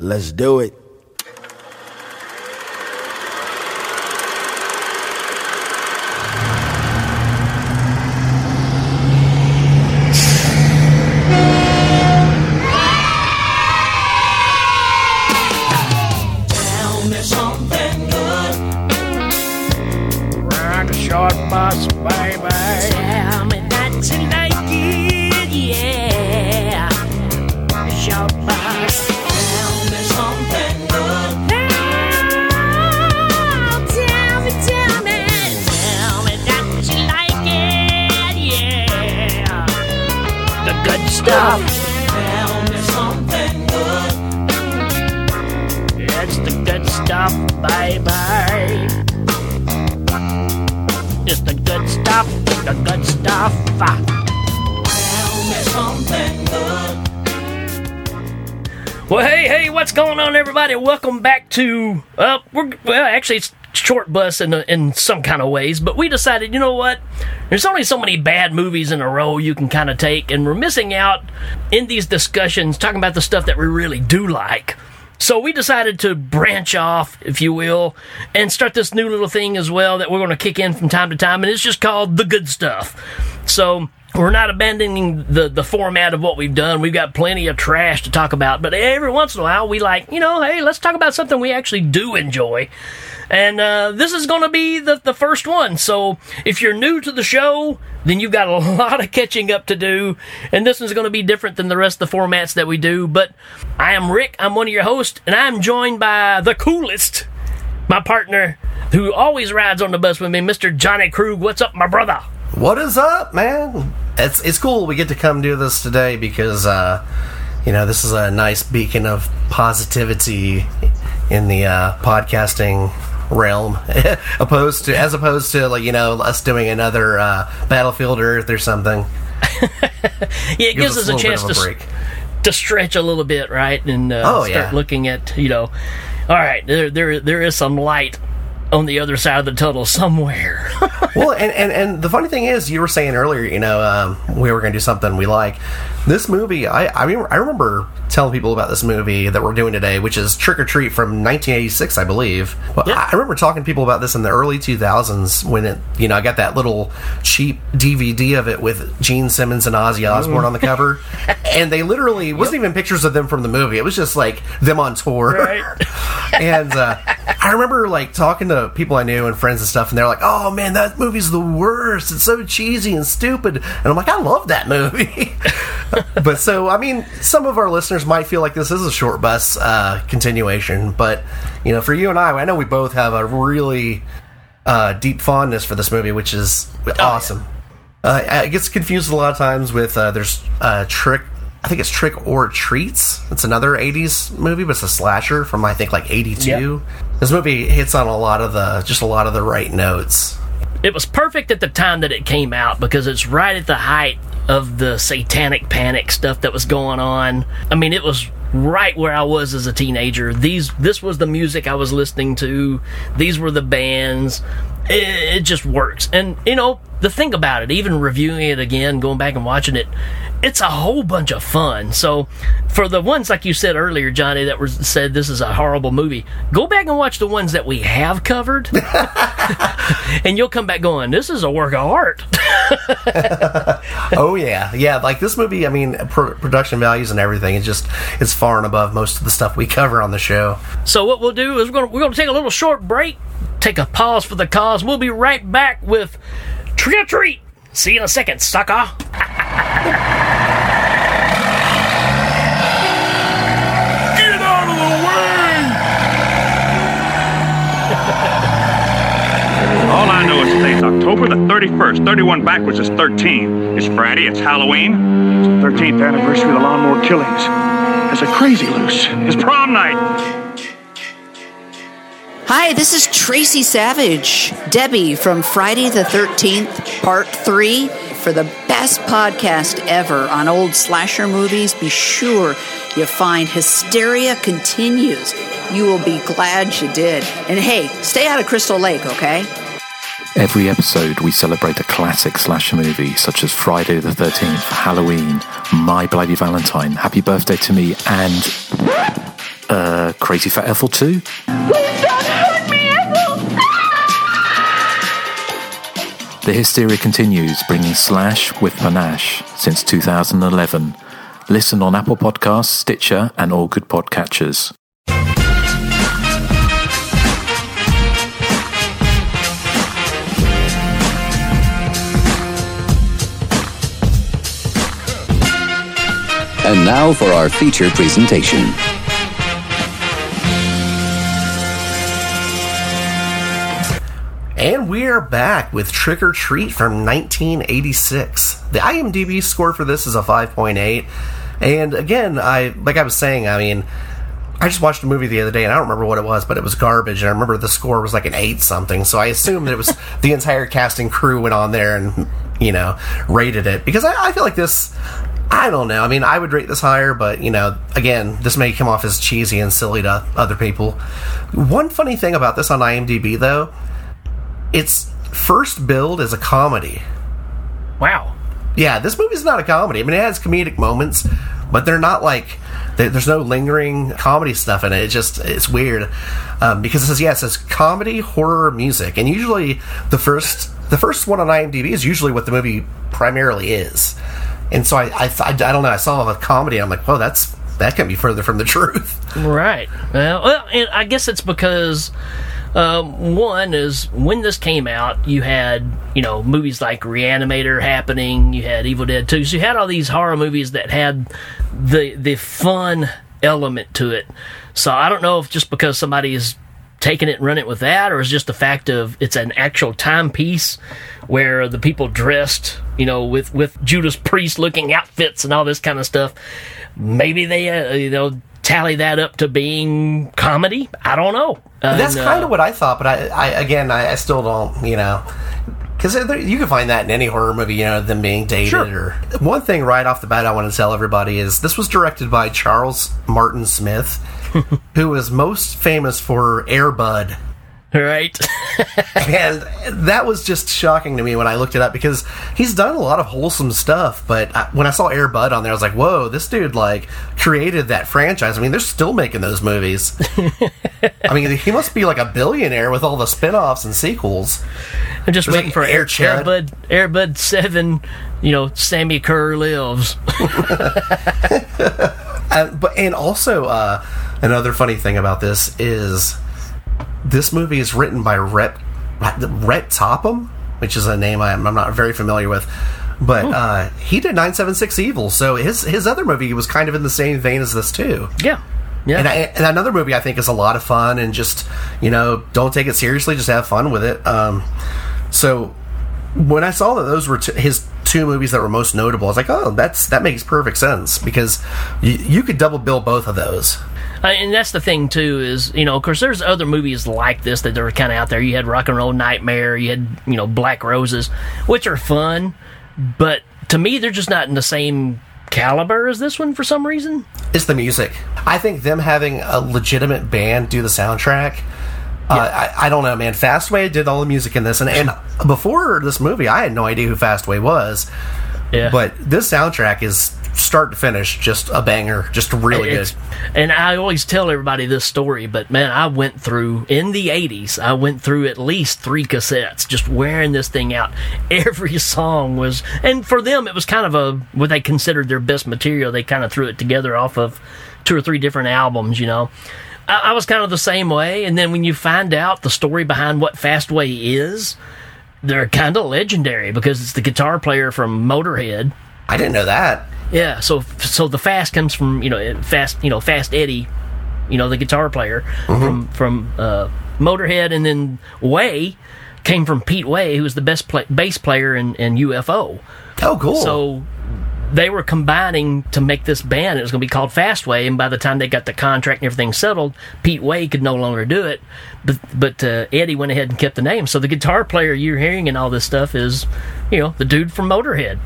Let's do it. Well, actually, it's short bus in, in some kind of ways, but we decided, you know what? There's only so many bad movies in a row you can kind of take, and we're missing out in these discussions talking about the stuff that we really do like. So we decided to branch off, if you will, and start this new little thing as well that we're going to kick in from time to time, and it's just called The Good Stuff. So we're not abandoning the, the format of what we've done. We've got plenty of trash to talk about, but every once in a while we like, you know, hey, let's talk about something we actually do enjoy. And uh, this is going to be the, the first one. So if you're new to the show, then you've got a lot of catching up to do. And this one's going to be different than the rest of the formats that we do. But I am Rick. I'm one of your hosts, and I'm joined by the coolest, my partner, who always rides on the bus with me, Mr. Johnny Krug. What's up, my brother? What is up, man? It's it's cool we get to come do this today because uh, you know this is a nice beacon of positivity in the uh, podcasting realm, opposed to as opposed to like you know us doing another uh, Battlefield Earth or something. Yeah, it gives, us a, chance of to, a break. to stretch a little bit, right? And uh, Oh, start yeah. looking at, you know, all right, there, there, there is some light on the other side of the tunnel somewhere. well, and, and and the funny thing is, you were saying earlier, you know, um, we were going to do something we like. This movie, I I, mean, I remember telling people about this movie that we're doing today, which is Trick or Treat from 1986, I believe. But Yep. I remember talking to people about this in the early 2000s when it, you know, I got that little cheap DVD of it with Gene Simmons and Ozzy Osbourne on the cover, and they literally it wasn't even pictures of them from the movie. It was just like them on tour Right. and uh, I remember like talking to people I knew and friends and stuff, and they're like, "Oh man, that movie's the worst. It's so cheesy and stupid." And I'm like, "I love that movie." but so, I mean, some of our listeners might feel like this is a short bus uh, continuation, but you know, for you and I, I know we both have a really uh, deep fondness for this movie, which is awesome. Uh, it gets confused a lot of times with uh, there's uh, trick. I think it's Trick or Treats. It's another '80s movie, but it's a slasher from I think like '82. This movie hits on a lot of the just a lot of the right notes. it was perfect at the time that it came out because it's right at the height of the satanic panic stuff that was going on. I mean, it was right where I was as a teenager. These this was the music I was listening to. These were the bands. It, it just works. And you know, the thing about it, even reviewing it again, going back and watching it, it's a whole bunch of fun. So, for the ones like you said earlier, Johnny, that were said this is a horrible movie, go back and watch the ones that we have covered and you'll come back going, "This is a work of art." oh yeah, yeah. Like this movie, I mean, pr- production values and everything. It's just it's far and above most of the stuff we cover on the show. so what we'll do is we're gonna we're gonna take a little short break, take a pause for the cause. We'll be right back with trick or treat. See you in a second, sucker. Get out of the way! All I know is today's October the 31st. 31 backwards is 13. It's Friday, it's Halloween. It's the 13th anniversary of the lawnmower killings. It's a crazy loose. It's prom night. Hi, this is Tracy Savage, Debbie from Friday the 13th, Part 3. For the best podcast ever on old slasher movies, be sure you find Hysteria Continues. You will be glad you did. And hey, stay out of Crystal Lake, okay? Every episode, we celebrate a classic slasher movie such as Friday the 13th, Halloween, My Bloody Valentine, Happy Birthday to Me, and. Uh. Crazy Fat Ethel 2? The hysteria continues, bringing Slash with panache since 2011. Listen on Apple Podcasts, Stitcher, and all good podcatchers. And now for our feature presentation. And we are back with Trick or Treat from 1986. The IMDb score for this is a 5.8. And again, I like I was saying, I mean, I just watched a movie the other day and I don't remember what it was, but it was garbage. And I remember the score was like an 8 something. So I assumed that it was the entire casting crew went on there and, you know, rated it. Because I, I feel like this. I don't know. I mean, I would rate this higher, but you know, again, this may come off as cheesy and silly to other people. One funny thing about this on IMDb, though, its first billed is a comedy. Wow. Yeah, this movie's not a comedy. I mean, it has comedic moments, but they're not like there's no lingering comedy stuff in it. It just it's weird um, because it says yeah, it says comedy, horror, music, and usually the first the first one on IMDb is usually what the movie primarily is. And so I I, I, I don't know. I saw a comedy. and I'm like, whoa, that's that can't be further from the truth. Right. Well, well I guess it's because um, one is when this came out, you had you know movies like Reanimator happening, you had Evil Dead 2, so you had all these horror movies that had the the fun element to it. So I don't know if just because somebody is taking it and running it with that, or is just the fact of it's an actual timepiece where the people dressed, you know, with with Judas Priest looking outfits and all this kind of stuff. Maybe they, uh, you know, tally that up to being comedy. I don't know. That's And, uh, kind of what I thought, but I, I again, I, I still don't, you know, because you can find that in any horror movie, you know, them being dated. Sure. Or one thing right off the bat, I want to tell everybody is this was directed by Charles Martin Smith, who is most famous for Air Bud. Right. and that was just shocking to me when I looked it up because he's done a lot of wholesome stuff. But I, when I saw Air Bud on there, I was like, "Whoa, this dude like created that franchise." I mean, they're still making those movies. I mean, he must be like a billionaire with all the spin-offs and sequels. I'm just There's waiting like for Air Air Bud Air Bud Airbud Seven. You know, Sammy Curr lives. Uh, but and also uh, another funny thing about this is this movie is written by Rhet Rhet Topham, which is a name I'm, I'm not very familiar with. But uh, he did 976 Evil, so his his other movie was kind of in the same vein as this too. yeah. Yeah. And, I, and another movie I think is a lot of fun and just you know don't take it seriously, just have fun with it. Um, so when I saw that those were t- his two movies that were most notable, I was like, oh, that's that makes perfect sense because you, you could double bill both of those. Uh, and that's the thing too is you know of course there's other movies like this that are kind of out there you had rock and roll nightmare you had you know black roses which are fun but to me they're just not in the same caliber as this one for some reason It's the music. I think them having a legitimate band do the soundtrack. Uh, I, I don't know, man. Fastway did all the music in this, and, and before this movie, I had no idea who Fastway was. yeah But this soundtrack is start to finish just a banger, just really It's- good. and I always tell everybody this story, but man, I went through in the '80s. I went through at least three cassettes, just wearing this thing out. Every song was, and for them, it was kind of a what they considered their best material. They kind of threw it together off of two or three different albums, you know. I, I was kind of the same way, and then when you find out the story behind what Fastway is, they're kind of legendary because it's the guitar player from Motorhead. I didn't know that. Yeah, so so the fast comes from you know fast you know fast Eddie, you know the guitar player from from uh, Motorhead, and then Way came from Pete Way, who was the best play- bass player in, in UFO. Oh, cool. So they were combining to make this band. It was going to be called Fastway, and by the time they got the contract and everything settled, Pete Way could no longer do it. But but uh, Eddie went ahead and kept the name. So the guitar player you're hearing and all this stuff is, you know, the dude from Motorhead.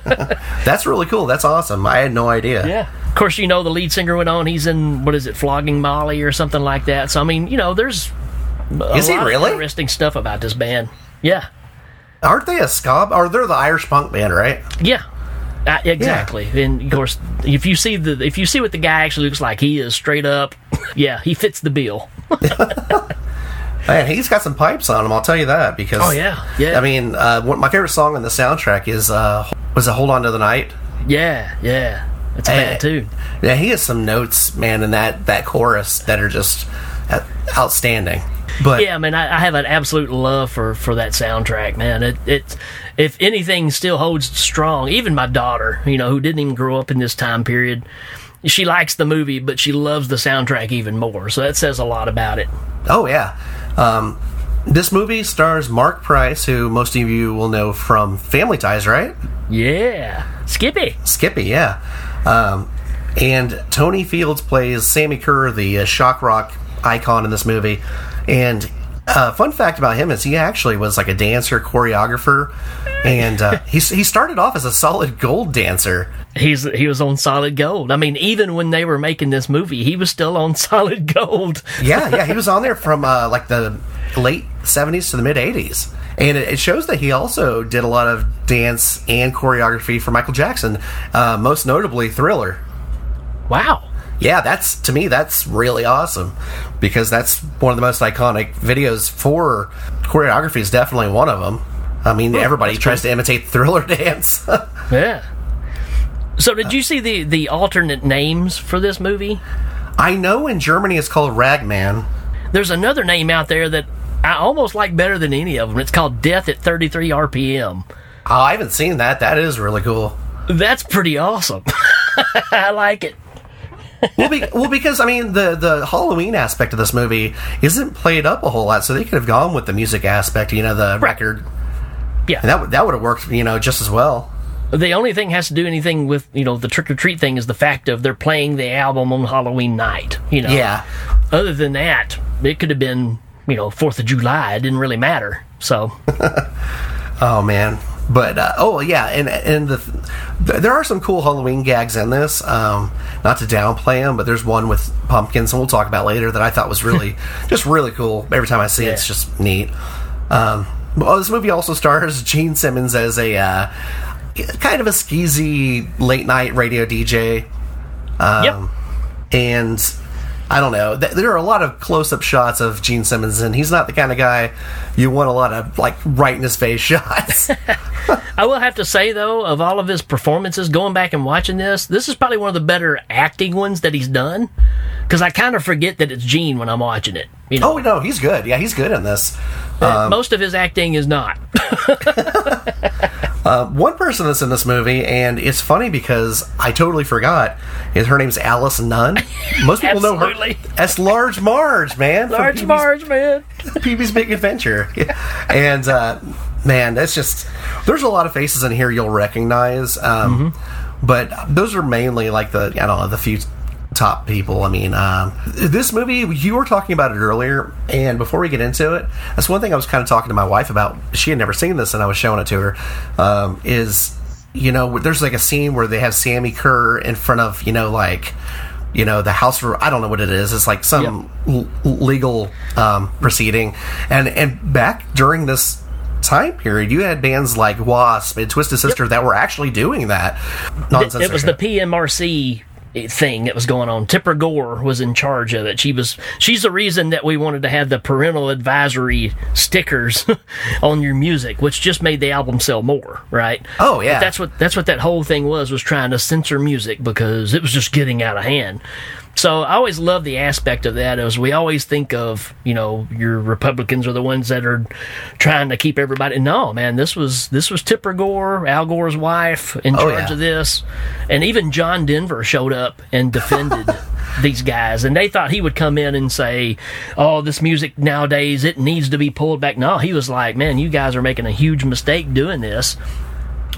That's really cool. That's awesome. I had no idea. Yeah. Of course, you know the lead singer went on. He's in what is it, Flogging Molly or something like that. So I mean, you know, there's a Is he really? interesting stuff about this band. Yeah, Aren't they a ska? Or they're the Irish punk band, right? yeah, uh, exactly. And of course, if you see the if you see what the guy actually looks like, he is straight up yeah, he fits the bill. Man, he's got some pipes on him. I'll tell you that because. Oh, yeah, yeah. I mean, uh, one, my favorite song on the soundtrack is uh, was "a Hold On to the Night." Yeah, yeah, it's a bad tune. Yeah, he has some notes, man, in that that chorus that are just uh, outstanding. But Yeah, I mean, I, I have an absolute love for for that soundtrack, man. It it if anything still holds strong. Even my daughter, you know, who didn't even grow up in this time period, she likes the movie, but she loves the soundtrack even more. So that says a lot about it. oh yeah, um, this movie stars Mark Price, who most of you will know from Family Ties, right? Yeah, Skippy. Skippy, yeah. Um, and Tony Fields plays Sammy Curr, the uh, shock rock icon in this movie. And uh, fun fact about him is he actually was like a dancer, choreographer, and uh, he he started off as a solid gold dancer. He's he was on solid gold. I mean, even when they were making this movie, he was still on solid gold. Yeah, yeah, he was on there from uh, like the late '70s to the mid '80s. And it it shows that he also did a lot of dance and choreography for Michael Jackson, uh, most notably Thriller. Wow. Yeah, that's to me that's really awesome because that's one of the most iconic videos for choreography is definitely one of them. I mean, oh, everybody tries to imitate Thriller dance. Yeah. So did you see the the alternate names for this movie? I know in Germany it's called Ragman. There's another name out there that I almost like better than any of them. It's called Death at 33 RPM. Oh, I haven't seen that. That is really cool. That's pretty awesome. I like it. Well, be, well, because I mean the the Halloween aspect of this movie isn't played up a whole lot, so they could have gone with the music aspect, you know, the record, Yeah. and that would that would have worked, you know, just as well. The only thing has to do anything with, you know, the trick or treat thing is the fact of they're playing the album on Halloween night, you know. Yeah. Other than that, it could have been, you know, 4th of July. It didn't really matter. So, Oh man, but uh, oh yeah, and and the th- there are some cool Halloween gags in this. Um, not to downplay them, but there's one with pumpkins, and we'll talk about later that I thought was really just really cool. Every time I see it, it's just neat. Um, well, this movie also stars Gene Simmons as a uh, kind of a skeezy late night radio DJ. Um, yep. and I don't know. There are a lot of close-up shots of Gene Simmons, and he's not the kind of guy you want a lot of like right in his face shots. I will have to say though, of all of his performances, going back and watching this, this is probably one of the better acting ones that he's done. Because I kind of forget that it's Gene when I'm watching it. You know, oh no, he's good. Yeah, he's good in this. Uh, most of his acting is not. Uh, one person that's in this movie, and it's funny because I totally forgot. Is her name's Alice Nunn? Most people know her as Large Marge, man. Large Marge, man. Pee-wee's Big Adventure. and uh, man, that's just there's a lot of faces in here you'll recognize. Um, But those are mainly like the I don't know the few top people. I mean, um, this movie you were talking about it earlier, and before we get into it, that's one thing I was kind of talking to my wife about. She had never seen this, and I was showing it to her. Um, is you know there's like a scene where they have Sammy Curr in front of you know like you know the house for I don't know what it is. It's like some l- legal um, proceeding, and and back during this time period, you had bands like Wasp and Twisted Sister that were actually doing that. Nonsense. It was the PMRC thing that was going on. Tipper Gore was in charge of it. She was she's the reason that we wanted to have the parental advisory stickers on your music, which just made the album sell more, right? Oh, yeah. But that's what that's what that whole thing was was trying to censor music because it was just getting out of hand. So I always love the aspect of that as we always think of, you know, your Republicans are the ones that are trying to keep everybody no, man, this was this was Tipper Gore, Al Gore's wife in Oh, charge yeah. of this. And even John Denver showed up and defended these guys. And they thought he would come in and say, Oh, this music nowadays, it needs to be pulled back. No, he was like, Man, you guys are making a huge mistake doing this.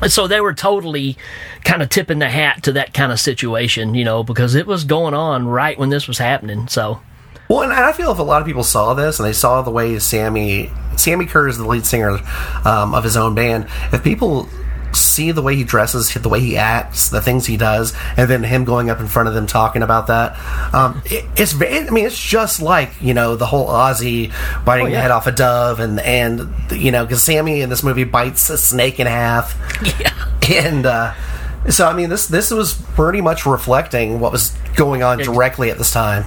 So they were totally kind of tipping the hat to that kind of situation, you know, because it was going on right when this was happening. So, Well, and I feel if a lot of people saw this and they saw the way Sammy Sammy Curr is the lead singer um, of his own band, if people see the way he dresses, the way he acts, the things he does, and then him going up in front of them talking about that, um, it, it's I mean, it's just like you know the whole Ozzy biting the yeah. head off a dove, and and you know because Sammy in this movie bites a snake in half, yeah. and. uh so I mean, this this was pretty much reflecting what was going on directly at this time.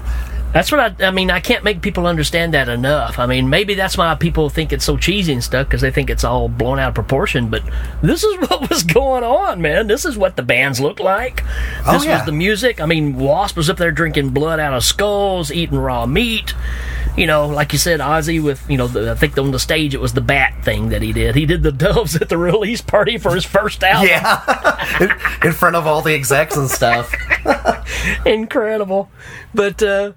That's what I. I mean, I can't make people understand that enough. I mean, maybe that's why people think it's so cheesy and stuff because they think it's all blown out of proportion. But this is what was going on, man. This is what the bands looked like. Oh, This yeah. was the music. I mean, Wasp was up there drinking blood out of skulls, eating raw meat. You know, like you said, Ozzy with you know, the, I think on the stage it was the bat thing that he did. He did the doves at the release party for his first album. Yeah, in, in front of all the execs and stuff. incredible. But uh,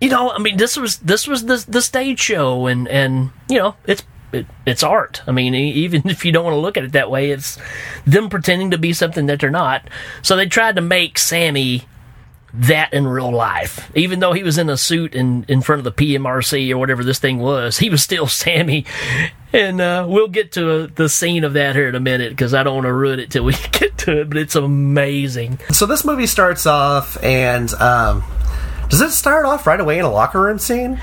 you know, I mean, this was this was the the stage show, and and you know, it's it, it's art. I mean, even if you don't want to look at it that way, it's them pretending to be something that they're not. So they tried to make Sammy that in real life. Even though he was in a suit in, in front of the PMRC or whatever this thing was, he was still Sammy. And uh, we'll get to the scene of that here in a minute because I don't want to ruin it till we get to it, but it's amazing. So this movie starts off, and um, does it start off right away in a locker room scene?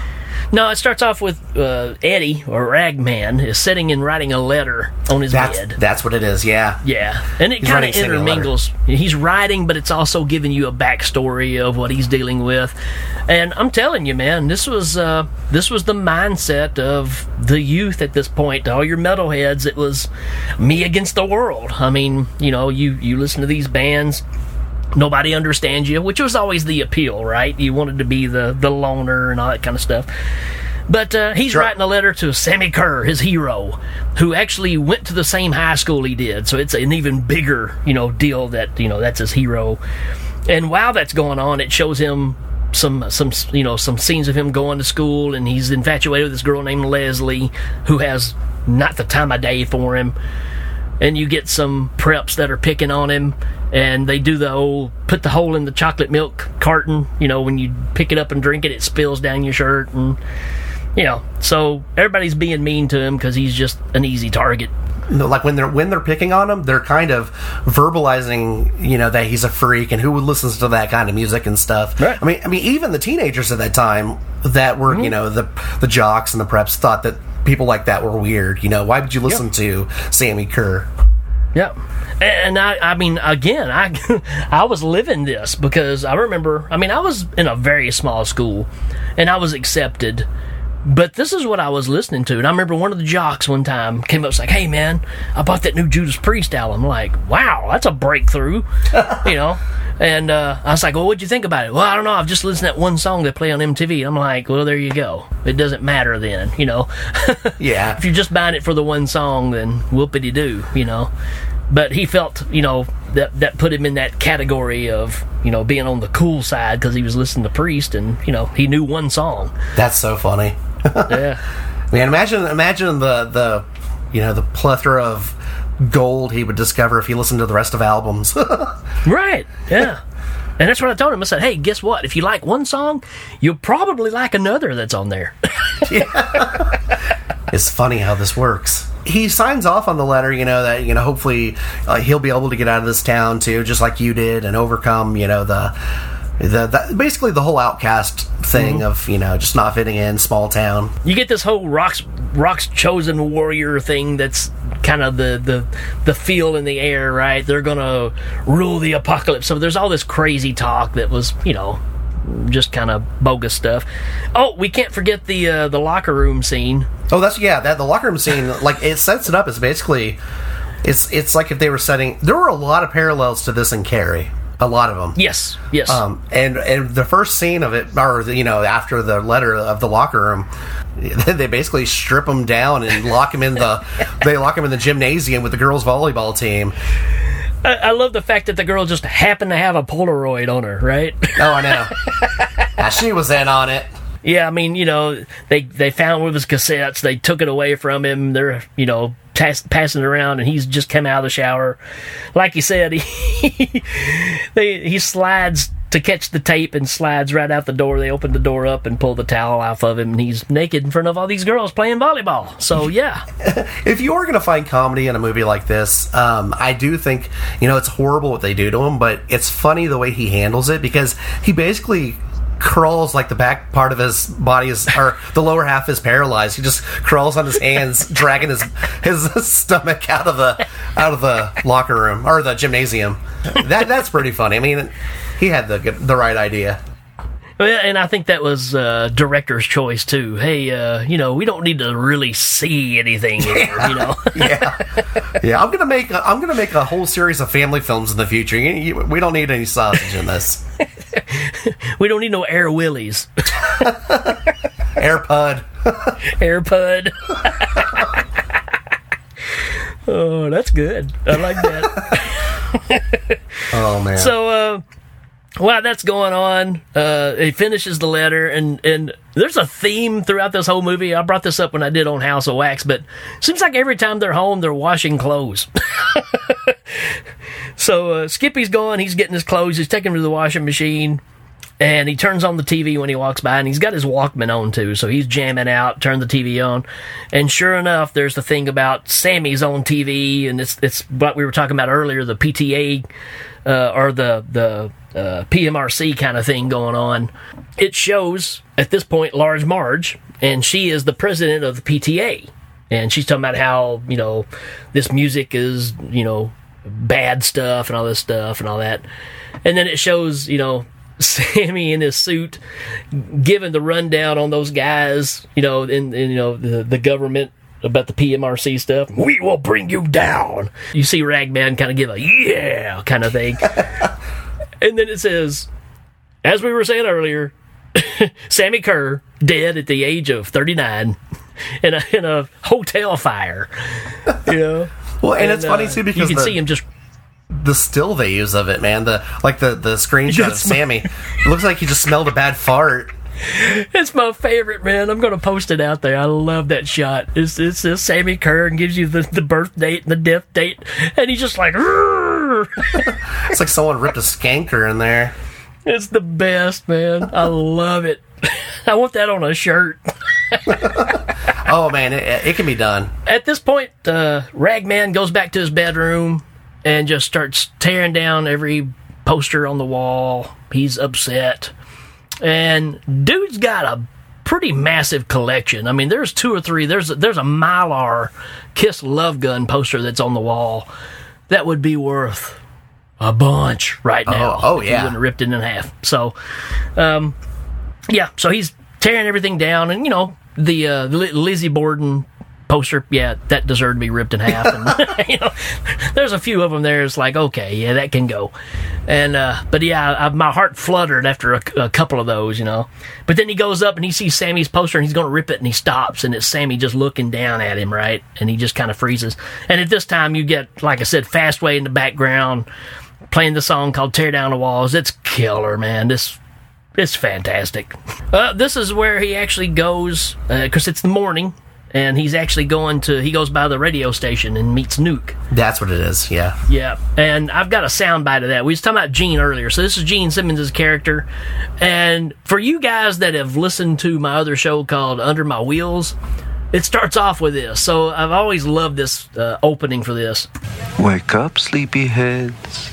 No, it starts off with uh, Eddie or Ragman is sitting and writing a letter on his That's bed. that's what it is. Yeah. Yeah, and it kind of writing, singing a letter. intermingles. He's writing, but it's also giving you a backstory of what he's dealing with. And I'm telling you, man, this was uh, this was the mindset of the youth at this point. All your metalheads, it was me against the world. I mean, you know, you you listen to these bands. Nobody understands you, which was always the appeal, right? You wanted to be the the loner and all that kind of stuff. But uh, he's Sure. writing a letter to Sammy Curr, his hero, who actually went to the same high school he did. So it's an even bigger, you know, deal that you know that's his hero. And while that's going on, it shows him some some you know some scenes of him going to school, and he's infatuated with this girl named Leslie, who has not the time of day for him. And you get some preps that are picking on him, and they do the old put the hole in the chocolate milk carton. You know, when you pick it up and drink it, it spills down your shirt, and you know, so everybody's being mean to him because he's just an easy target. Like when they're when they're picking on him, they're kind of verbalizing, you know, that he's a freak and who would listens to that kind of music and stuff. Right. I mean, I mean, even the teenagers at that time that were, you mm-hmm. know, the the jocks and the preps thought that people like that were weird. You know, why would you listen to Sammy Curr? Yeah. And I, I mean, again, I, I was living this because I remember, I mean, I was in a very small school and I was accepted, but this is what I was listening to. And I remember one of the jocks one time came up and was like, Hey man, I bought that new Judas Priest album. I'm like, wow, that's a breakthrough, you know? And, uh, I was like, well, what'd you think about it? Well, I don't know. I've just listened to that one song they play on MTV. I'm like, well, there you go. It doesn't matter then, you know? Yeah. if you're just buying it for the one song, then whoopity doo, you know. But he felt, you know, that that put him in that category of, you know, being on the cool side because he was listening to Priest and, you know, he knew one song. That's so funny. Yeah. Man, imagine imagine the the you know the plethora of gold he would discover if he listened to the rest of albums. right. Yeah. And that's what I told him. I said, hey, guess what? If you like one song, you'll probably like another that's on there. yeah. it's funny how this works. He signs off on the letter, you know, that, you know, hopefully uh, he'll be able to get out of this town too, just like you did, and overcome, you know, the. The, the, basically the whole outcast thing of you know just not fitting in small town. You get this whole rocks rocks chosen warrior thing that's kind of the the the feel in the air right? They're gonna rule the apocalypse. So there's all this crazy talk that was you know just kind of bogus stuff. Oh we can't forget the uh, the locker room scene. Oh that's yeah that the locker room scene like it sets it up as basically it's it's like if they were setting there were a lot of parallels to this in Carrie a lot of them yes yes Um, and and the first scene of it, or you know, after the letter of the locker room, they basically strip him down and lock him in the they lock him in the gymnasium with the girls volleyball team. I, I love the fact that the girl just happened to have a polaroid on her right Oh, I know. She was in on it. Yeah, I mean, you know, they they found one of his cassettes. They took it away from him. They're, you know, tas- passing around, and he's just come out of the shower. Like you said, he he slides to catch the tape and slides right out the door. They open the door up and pull the towel off of him, and he's naked in front of all these girls playing volleyball. So yeah, If you are going to find comedy in a movie like this, um, I do think you know it's horrible what they do to him, but it's funny the way he handles it because he basically crawls like the back part of his body is or the lower half is paralyzed. He just crawls on his hands, dragging his his stomach out of the out of the locker room or the gymnasium. That that's pretty funny. I mean, he had the the right idea. Well, and I think that was uh, director's choice too. Hey, uh, you know, we don't need to really see anything here. You know, yeah, yeah. I'm gonna make a, I'm gonna make a whole series of family films in the future. You- you- we don't need any sausage in this. we don't need no air willies, AirPud. AirPud. oh, that's good. I like that. Oh man. So, uh, while that's going on, uh, he finishes the letter, and and there's a theme throughout this whole movie. I brought this up when I did on House of Wax, but seems like every time they're home, they're washing clothes. so uh, Skippy's gone. He's getting his clothes. He's taking them to the washing machine. And he turns on the TV when he walks by, and he's got his Walkman on too, so he's jamming out, turn the TV on, and sure enough, there's the thing about Sammy's on TV, and it's it's what we were talking about earlier, the PTA uh, or the the uh, PMRC kind of thing going on. It shows at this point Large Marge, and she is the president of the PTA, and she's talking about how you know this music is you know bad stuff and all this stuff and all that, and then it shows you know Sammy in his suit giving the rundown on those guys, you know, in, in you know the the government about the PMRC stuff. We will bring you down. You see Ragman kind of give a yeah kind of thing, and then it says, as we were saying earlier, Sammy Curr dead at the age of thirty nine in a in a hotel fire. You know. well, and, it's funny uh, too because you can the, see him just the still they use of it, man. The like the the screenshot of. Sammy. It looks like he just smelled a bad fart. It's my favorite, man. I'm gonna post it out there. I love that shot. It's it's this Sammy Curr and gives you the, the birth date and the death date, and he's just like, It's like someone ripped a skanker in there. it's the best, man. I love it. I want that on a shirt. Oh man, it, it can be done. At this point, uh, Ragman goes back to his bedroom and just starts tearing down every poster on the wall. He's upset. And dude's got a pretty massive collection. I mean, there's two or three. There's there's a Mylar Kiss Love Gun poster that's on the wall that would be worth a bunch right now. oh, if he yeah. wouldn't have ripped it in half. So, um, yeah. So he's tearing everything down, and you know the uh, Lizzie Borden poster. Yeah, that deserved to be ripped in half. And, you know, there's a few of them there. It's like okay, yeah, that can go. And uh, but yeah, I, my heart fluttered after a, a couple of those, you know. But then he goes up and he sees Sammy's poster and he's going to rip it and he stops and it's Sammy just looking down at him, right? And he just kind of freezes. And at this time, you get like I said, Fastway in the background playing the song called "Tear Down the Walls." It's killer, man. This it's fantastic. Uh, this is where he actually goes because it's the morning, and he's actually going to. He goes by the radio station and meets Nuke. That's what it is. Yeah. Yeah, and I've got a sound bite of that. We was talking about Gene earlier, so this is Gene Simmons' character. And for you guys that have listened to my other show called Under My Wheels, it starts off with this. So I've always loved this uh, opening for this. Wake up, sleepyheads.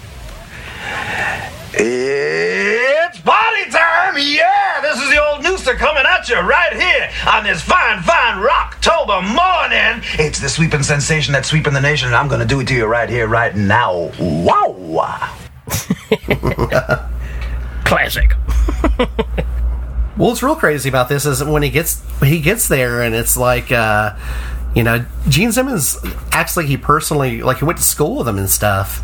It's party time! Yeah! This is the old Nooster coming at you right here on this fine, fine Rocktober morning. It's the sweeping sensation that's sweeping the nation, and I'm gonna do it to you right here, right now. Wow! Classic. Well, what's real crazy about this is when he gets he gets there and it's like, uh, you know, Gene Simmons acts like he personally like he went to school with him and stuff.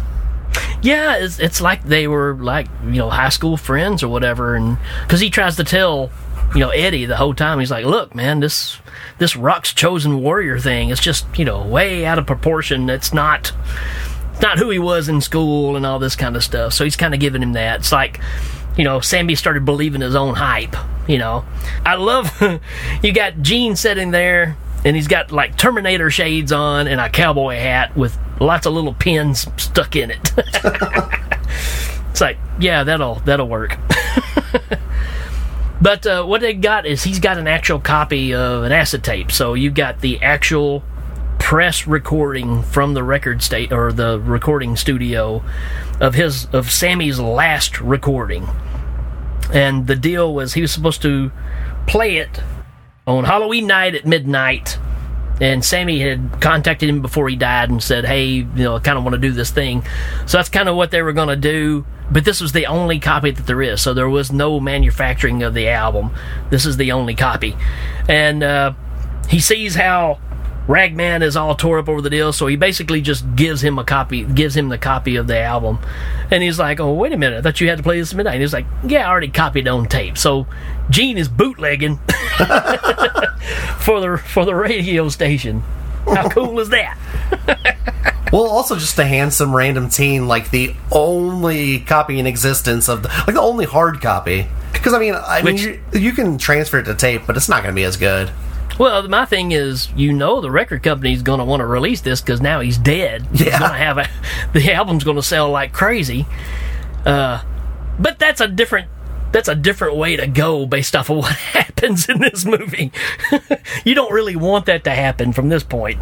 Yeah, it's, it's like they were like you know high school friends or whatever, and because he tries to tell you know Eddie the whole time, he's like, "Look, man, this this Rock's chosen warrior thing, is just you know way out of proportion. It's not not who he was in school and all this kind of stuff." So he's kind of giving him that. It's like you know Sammy started believing his own hype. You know, I love you got Gene sitting there. And he's got like Terminator shades on and a cowboy hat with lots of little pins stuck in it. It's like, yeah, that'll that'll work. but uh, what they got is he's got an actual copy of an acetate. So you got the actual press recording from the record state or the recording studio of his of Sammy's last recording. And the deal was he was supposed to play it on Halloween night at midnight. And Sammy had contacted him before he died and said, "Hey, you know, I kind of want to do this thing." So that's kind of what they were going to do. but this was the only copy that there is. So there was no manufacturing of the album. This is the only copy, and uh, he sees how Ragman is all tore up over the deal, so he basically just gives him a copy, gives him the copy of the album, and he's like, "Oh, wait a minute, I thought you had to play this at midnight." And he's like, "Yeah, I already copied on tape." So Gene is bootlegging for the for the radio station. How cool is that? Well, also just to hand some random teen like the only copy in existence of the like the only hard copy. Because I mean, I Which- mean, you, you can transfer it to tape, but it's not going to be as good. Well, my thing is, you know, the record company's going to want to release this because now he's dead. He's Yeah. going to have a, the album's going to sell like crazy. Uh, but that's a different. That's a different way to go based off of what happens in this movie. you don't really want that to happen from this point.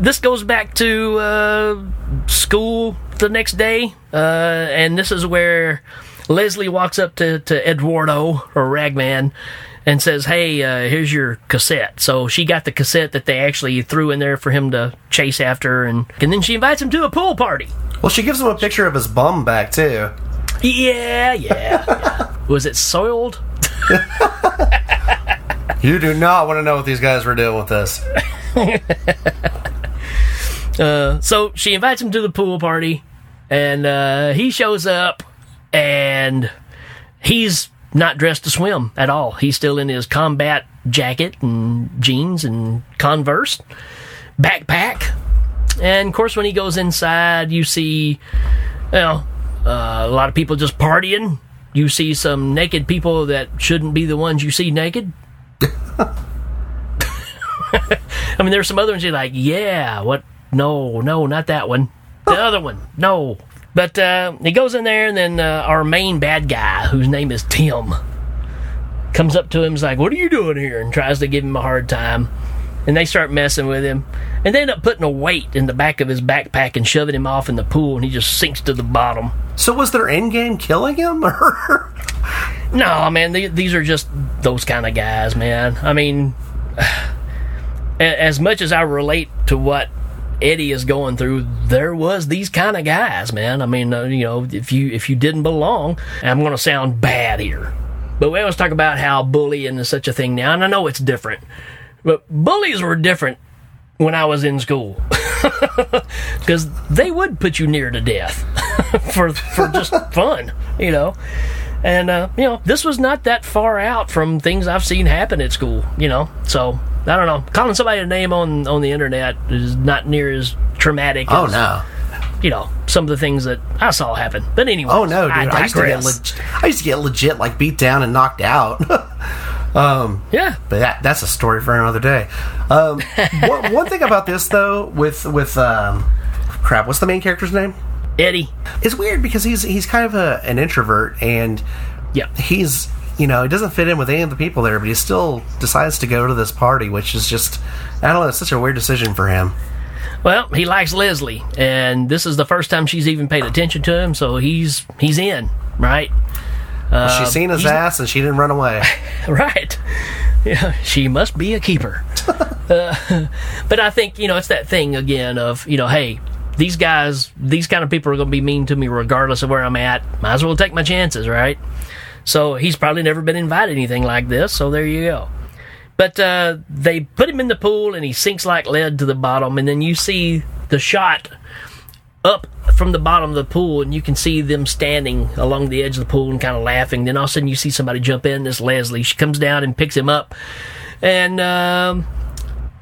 This goes back to uh, school the next day, uh, and this is where Leslie walks up to, to Eduardo or Ragman and says, "Hey, uh, here's your cassette." So she got the cassette that they actually threw in there for him to chase after, and and then she invites him to a pool party. Well, she gives him a picture of his bum back too. Yeah, yeah. yeah. Was it soiled? You do not want to know what these guys were doing with this. Uh, so she invites him to the pool party, and uh, he shows up, and he's not dressed to swim at all. He's still in his combat jacket and jeans and Converse, backpack, and of course, when he goes inside, you see, you know, uh, a lot of people just partying. You see some naked people that shouldn't be the ones you see naked. I mean, there's some other ones you're like, yeah, what? No, no, not that one. The other one, no. But uh, he goes in there, and then uh, our main bad guy, whose name is Tim, comes up to him. Is like, "What are you doing here?" and tries to give him a hard time. And they start messing with him, and they end up putting a weight in the back of his backpack and shoving him off in the pool, and he just sinks to the bottom. So was their end game killing him, or No, man, the- these are just those kind of guys, man. I mean, as much as I relate to what Eddie is going through, there was these kind of guys, man. I mean, uh, you know, if you if you didn't belong, I'm going to sound bad here, but we always talk about how bullying is such a thing now, and I know it's different, but bullies were different when I was in school because they would put you near to death for for just fun, you know. And uh, you know, this was not that far out from things I've seen happen at school, you know. So I don't know. Calling somebody a name on on the internet is not near as traumatic. oh as, no, you know, some of the things that I saw happen. But anyway, oh no, dude, I I, used to get digress. leg- I used to get legit like beat down and knocked out. um, yeah, but that that's a story for another day. Um, one, one thing about this though, with with um, crap, what's the main character's name? Eddie. It's weird because he's he's kind of a, an introvert and yeah, he's you know he doesn't fit in with any of the people there, but he still decides to go to this party, which is just I don't know, it's such a weird decision for him. Well, he likes Leslie, and this is the first time she's even paid attention to him, so he's he's in, right? Well, Uh, she's seen his ass and she didn't run away. right. Yeah, she must be a keeper. uh, but I think you know it's that thing again of you know, hey, these guys, these kind of people are going to be mean to me regardless of where I'm at. Might as well take my chances, right? So he's probably never been invited anything like this. So there you go. But uh, they put him in the pool and he sinks like lead to the bottom, and then you see the shot up from the bottom of the pool, and you can see them standing along the edge of the pool and kind of laughing. Then all of a sudden, you see somebody jump in. This Leslie. She comes down and picks him up, and um,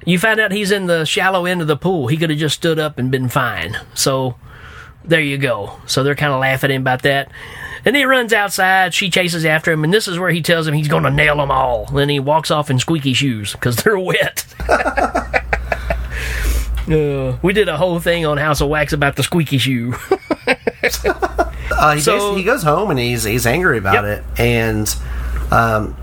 you find out he's in the shallow end of the pool. He could have just stood up and been fine. So there you go. So they're kind of laughing at him about that. And he runs outside. She chases after him, and this is where he tells him he's going to nail them all. Then he walks off in squeaky shoes because they're wet. Uh, we did a whole thing on House of Wax about the squeaky shoe. Uh, he, So- basically- he goes home and he's he's angry about it, and um,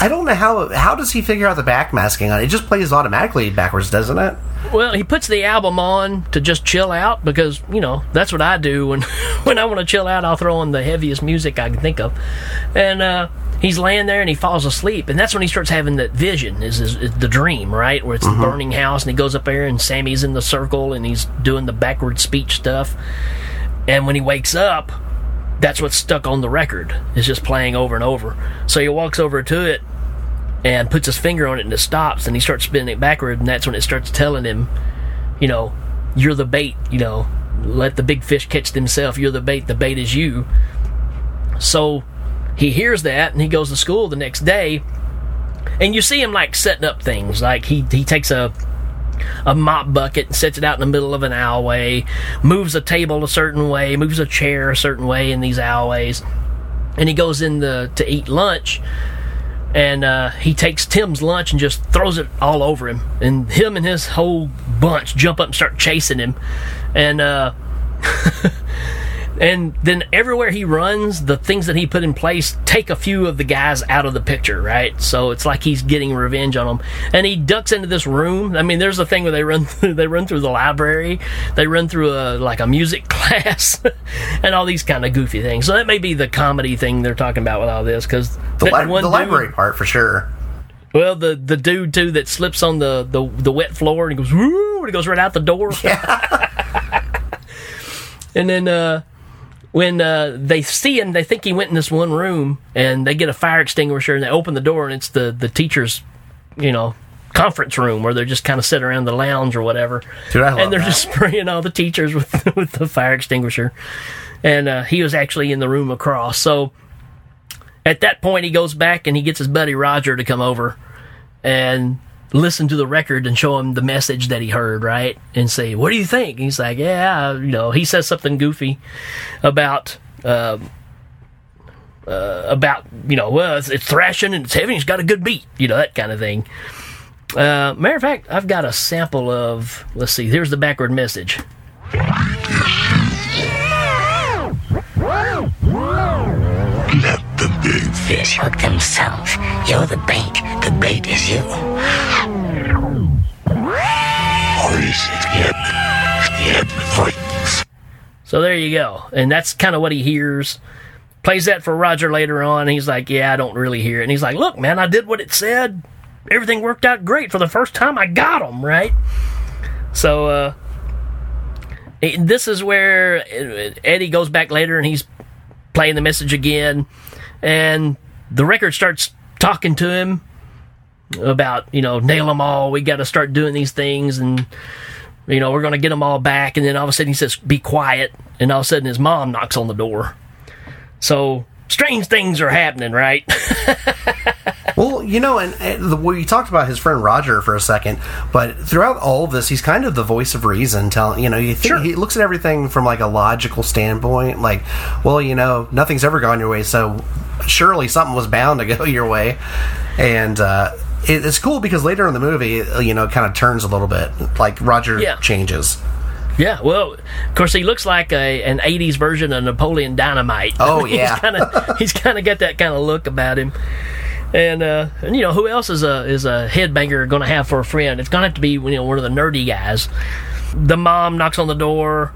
I don't know how how does he figure out the backmasking on it? It just plays automatically backwards, doesn't it? Well, he puts the album on to just chill out because you know that's what I do when when I want to chill out. I'll throw on the heaviest music I can think of, and uh, he's laying there and he falls asleep, and that's when he starts having that vision. Is, is, is the dream right where it's Mhm. the burning house, and he goes up there and Sammy's in the circle and he's doing the backward speech stuff, and when he wakes up. That's what's stuck on the record. It's just playing over and over. So he walks over to it and puts his finger on it and it stops and he starts spinning it backward and that's when it starts telling him, you know, you're the bait, you know, let the big fish catch themselves. You're the bait, the bait is you. So he hears that and he goes to school the next day and you see him like setting up things. Like he he takes a a mop bucket and sets it out in the middle of an alleyway, moves a table a certain way, moves a chair a certain way in these alleyways, and he goes in the, to eat lunch. And uh, he takes Tim's lunch and just throws it all over him. And him and his whole bunch jump up and start chasing him. And uh, and then everywhere he runs, the things that he put in place take a few of the guys out of the picture, right? So it's like he's getting revenge on them. And he ducks into this room. I mean, there's a thing where they run through, they run through the library, they run through a like a music class, and all these kind of goofy things. So that may be the comedy thing they're talking about with all this because The, li- the library part for sure. Well, the the dude too that slips on the the, the wet floor and he goes woo, and he goes right out the door. and then uh, when uh, they see him, they think he went in this one room, and they get a fire extinguisher and they open the door, and it's the the teacher's, you know. Conference room where they're just kind of sitting around the lounge or whatever, Dude, and they're that. just spraying all the teachers with with the fire extinguisher. And uh, he was actually in the room across. So at that point, he goes back and he gets his buddy Roger to come over and listen to the record and show him the message that he heard, right? And say, "What do you think?" And he's like, "Yeah, you know." He says something goofy about. Um, uh, about you know, well, it's, it's thrashing and it's heavy. and It's got a good beat, you know, that kind of thing. Uh, matter of fact, I've got a sample of. Let's see. Here's the backward message. Fish hook themselves. You're the bait. The bait is you. So there you go. And that's kind of what he hears. Plays that for Roger later on. He's like, Yeah, I don't really hear it. And he's like, Look, man, I did what it said. Everything worked out great. For the first time, I got him, right? So, uh, this is where uh, Eddie goes back later and he's playing the message again. And the record starts talking to him about, you know, nail them all. We got to start doing these things. And, you know, we're going to get them all back. And then all of a sudden he says, be quiet. And all of a sudden his mom knocks on the door. So strange things are happening, right? Well, you know, and, and the, we talked about his friend Roger for a second, but throughout all of this, he's kind of the voice of reason. Telling you know, you think he looks at everything from like a logical standpoint. Like, well, you know, nothing's ever gone your way, so surely something was bound to go your way. And uh, it, it's cool because later in the movie, you know, it kind of turns a little bit. Like Roger Yeah. changes. yeah, well, of course he looks like a, an 80s version of Napoleon Dynamite. Oh, yeah. he's kind of he's kind of got that kind of look about him. And, uh, and you know who else is a is a headbanger going to have for a friend? It's going to have to be you know one of the nerdy guys. The mom knocks on the door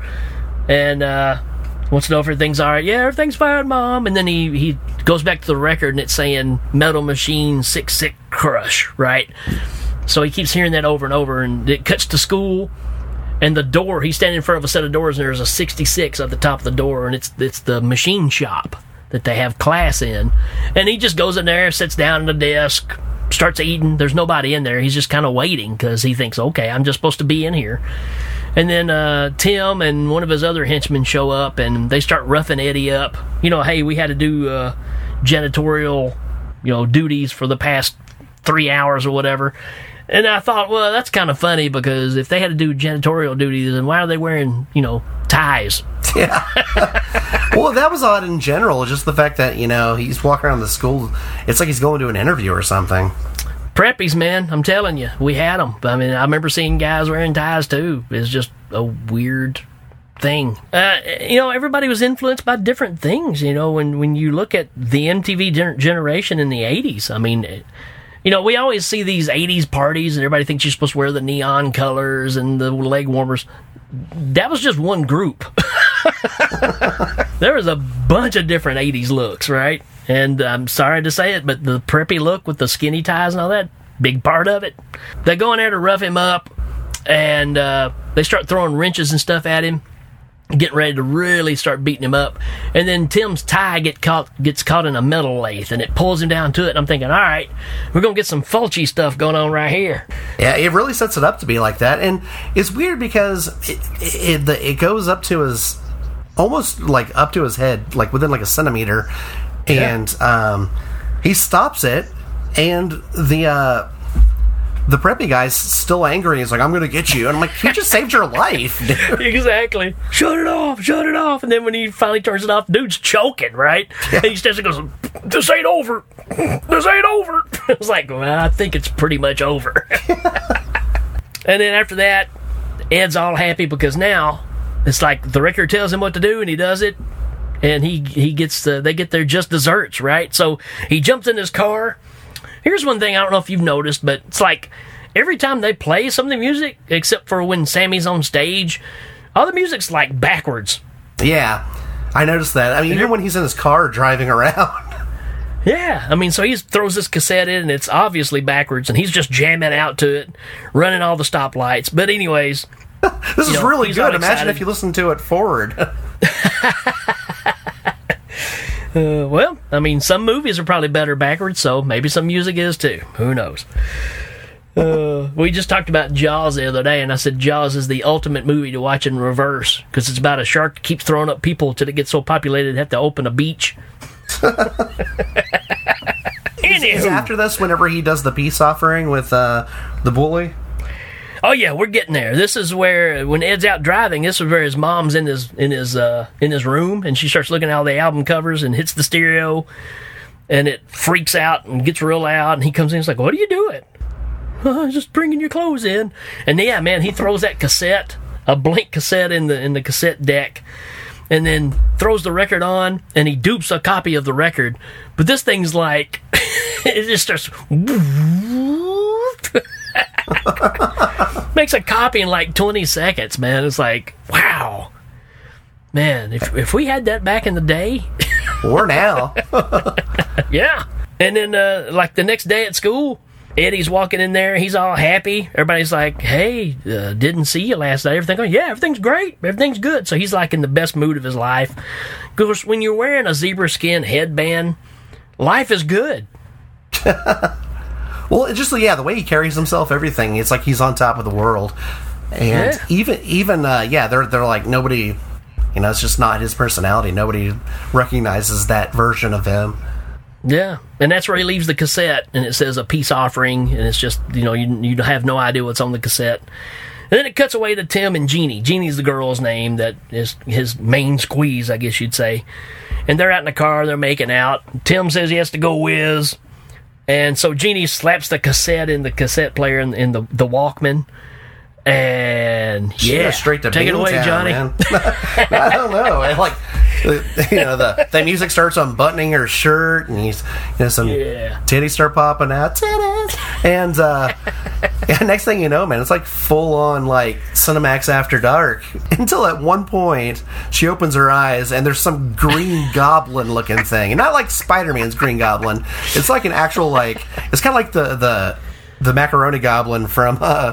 and uh, wants to know if everything's all right. Yeah, everything's fine, mom. And then he he goes back to the record and it's saying Metal Machine Six Sick Crush, right? So he keeps hearing that over and over, and it cuts to school. And the door, he's standing in front of a set of doors, and there's a 66 at the top of the door, and it's it's the machine shop that they have class in. And he just goes in there, sits down at a desk, starts eating. There's nobody in there. He's just kind of waiting because he thinks, okay, I'm just supposed to be in here. And then uh, Tim and one of his other henchmen show up, and they start roughing Eddie up. You know, hey, we had to do uh, janitorial, you know, duties for the past three hours or whatever. And I thought, well, that's kind of funny because if they had to do janitorial duties, then why are they wearing, you know, ties? well, that was odd in general. Just the fact that you know he's walking around the school. It's like he's going to an interview or something. Preppies, man, I'm telling you, we had them. I mean, I remember seeing guys wearing ties too. It's just a weird thing. Uh, you know, everybody was influenced by different things. You know, when when you look at the MTV gener- generation in the '80s, I mean. It, you know, we always see these 80s parties and everybody thinks you're supposed to wear the neon colors and the leg warmers. That was just one group. there was a bunch of different 80s looks, right? And I'm sorry to say it, but the preppy look with the skinny ties and all that, big part of it. They go in there to rough him up and uh, they start throwing wrenches and stuff at him. getting ready to really start beating him up. And then Tim's tie get caught gets caught in a metal lathe and it pulls him down to it. And I'm thinking, all right, we're gonna get some Fulci stuff going on right here. Yeah, it really sets it up to be like that, and it's weird because it it, the, it goes up to his almost like up to his head, like within like a centimeter, and um, he stops it, and the uh, the preppy guy's still angry. He's like, "I'm going to get you," and I'm like, "You just saved your life." dude." exactly. Shut it off, shut it off. And then when he finally turns it off, dude's choking, right? And he stands and goes, This ain't over. This ain't over. It's like, well, I think it's pretty much over. and then after that, Ed's all happy because now it's like the record tells him what to do and he does it. And he he gets the they get their just desserts, right? So he jumps in his car. Here's one thing I don't know if you've noticed, but it's like every time they play some of the music, except for when Sammy's on stage, all the music's like backwards. yeah, I noticed that. I mean, even when he's in his car driving around. Yeah, I mean, so he throws this cassette in, and it's obviously backwards, and he's just jamming out to it, running all the stoplights. But anyways, This You is know, really good. Imagine if you listen to it forward. uh, well, I mean, some movies are probably better backwards, so maybe some music is too. Who knows? Uh, we just talked about Jaws the other day, and I said Jaws is the ultimate movie to watch in reverse because it's about a shark that keeps throwing up people till it gets so populated it have to open a beach. Is Anywho. after this, whenever he does the peace offering with uh, the bully. Oh yeah, we're getting there. This is where when Ed's out driving, this is where his mom's in his in his uh in his room and she starts looking at all the album covers and hits the stereo and it freaks out and gets real loud and he comes in and he's like, What are you doing? "Oh, just bringing your clothes in. And yeah, man, he throws that cassette, a blank cassette in the in the cassette deck, and then throws the record on and he dupes a copy of the record. But this thing's like it just starts makes a copy in like 20 seconds, man. It's like, wow. Man, if, if we had that back in the day, Or now. yeah. And then, uh, like the next day at school, Eddie's walking in there. He's all happy. Everybody's like, hey, uh, didn't see you last night. Everything going, yeah, everything's great. Everything's good. So he's like in the best mood of his life. Of course, when you're wearing a zebra skin headband, life is good. Well, it's just yeah, the way he carries himself, everything. It's like he's on top of the world, and Yeah. even even uh, yeah, they're they're like nobody, you know, it's just not his personality. Nobody recognizes that version of him. Yeah, and that's where he leaves the cassette, and it says a peace offering, and it's just you know you you have no idea what's on the cassette. And then it cuts away to Tim and Jeannie. Jeannie's the girl's name that is his main squeeze, I guess you'd say. And they're out in the car, they're making out. Tim says he has to go whiz, and so Jeannie slaps the cassette in the cassette player in, in the the Walkman. And yeah, straight to take it away, Beantown, Johnny. I don't know. Like you know the the music starts unbuttoning her shirt, and he's you know some Yeah. titties start popping out, titties, and uh, yeah, next thing you know, man, it's like full on like Cinemax After Dark. Until at one point she opens her eyes and there's some Green Goblin looking thing, and not like Spider Man's Green Goblin. It's like an actual like it's kind of like the the the macaroni goblin from uh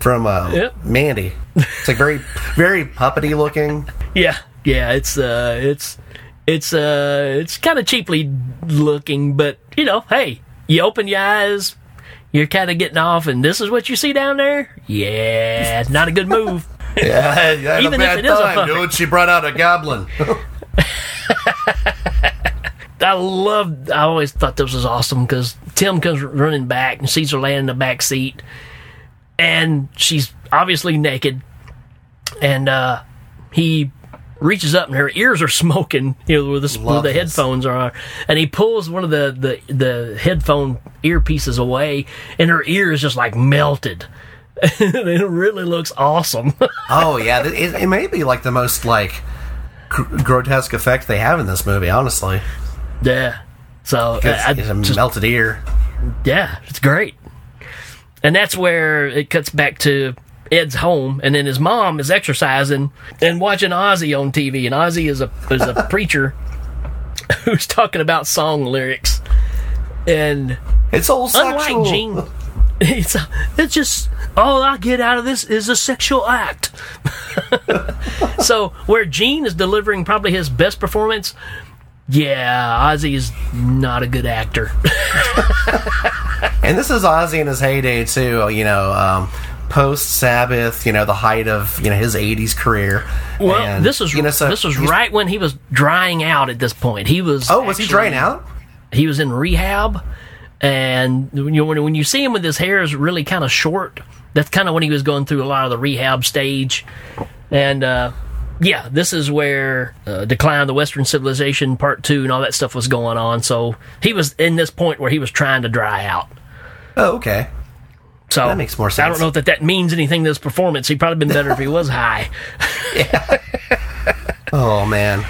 from uh, Yep. Mandy. It's like very very puppety looking. Yeah, yeah, it's uh, it's it's uh, it's kind of cheaply looking, but you know, hey, you open your eyes, you're kind of getting off, and this is what you see down there. Yeah, not a good move. Yeah, had Even a if bad it is a time, dude. She brought out a goblin. I love. I always thought this was awesome because Tim comes running back and sees her laying in the back seat, and she's obviously naked, and uh, he reaches up and her ears are smoking, you know, with the, with the headphones are and he pulls one of the the the headphone earpieces away, and her ear is just like melted. it really looks awesome. oh yeah, it, it may be like the most like gr- grotesque effect they have in this movie. Honestly, yeah. So uh, it's, I, I it's a just- melted ear. Yeah, it's great. And that's where it cuts back to Ed's home, and then his mom is exercising and watching Ozzy on TV. And Ozzy is a is a preacher who's talking about song lyrics. And It's all sexual. Gene, it's it's just all I get out of this is a sexual act. so where Gene is delivering probably his best performance, yeah, Ozzy is not a good actor. And this is Ozzy in his heyday too. You know, um, post Sabbath. You know, the height of you know his '80s career. Well, And, this was you know, so this was right when he was drying out. At this point, he was. Oh, was he drying out? He was in rehab, and you know, when when you see him with his hair is really kind of short, that's kind of when he was going through a lot of the rehab stage, and uh, yeah, this is where uh, Decline of the Western Civilization Part Two and all that stuff was going on. So he was in this point where he was trying to dry out. Oh, okay. So That makes more sense. I don't know that that means anything to this performance. He'd probably been better if he was high. Oh man.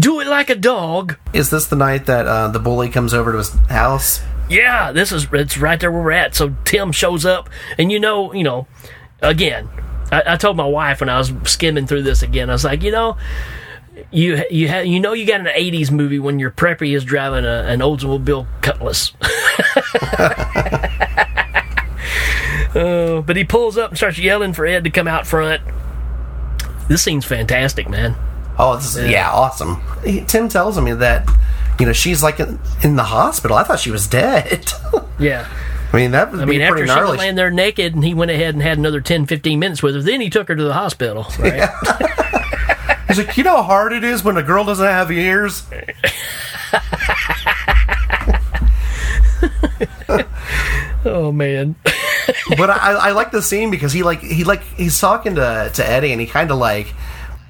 Do it like a dog. Is this the night that uh, the bully comes over to his house? Yeah, this is it's right there where we're at. So Tim shows up, and you know, you know, again, I, I told my wife when I was skimming through this again, I was like, you know, you you ha- you know you got an '80s movie when your preppy is driving a, an Oldsmobile Cutlass. Uh, but he pulls up and starts yelling for Ed to come out front. This scene's fantastic, man. Oh, this is yeah, awesome. He, Tim tells me that you know she's like in, in the hospital. I thought she was dead. Yeah. I mean that would I mean, after she was laying there naked, and he went ahead and had another 10, 15 minutes with her. Then he took her to the hospital. Right? He's like, you know how hard it is when a girl doesn't have ears. oh man. But I, I like the scene because he like he like he's talking to to Eddie and he kind of like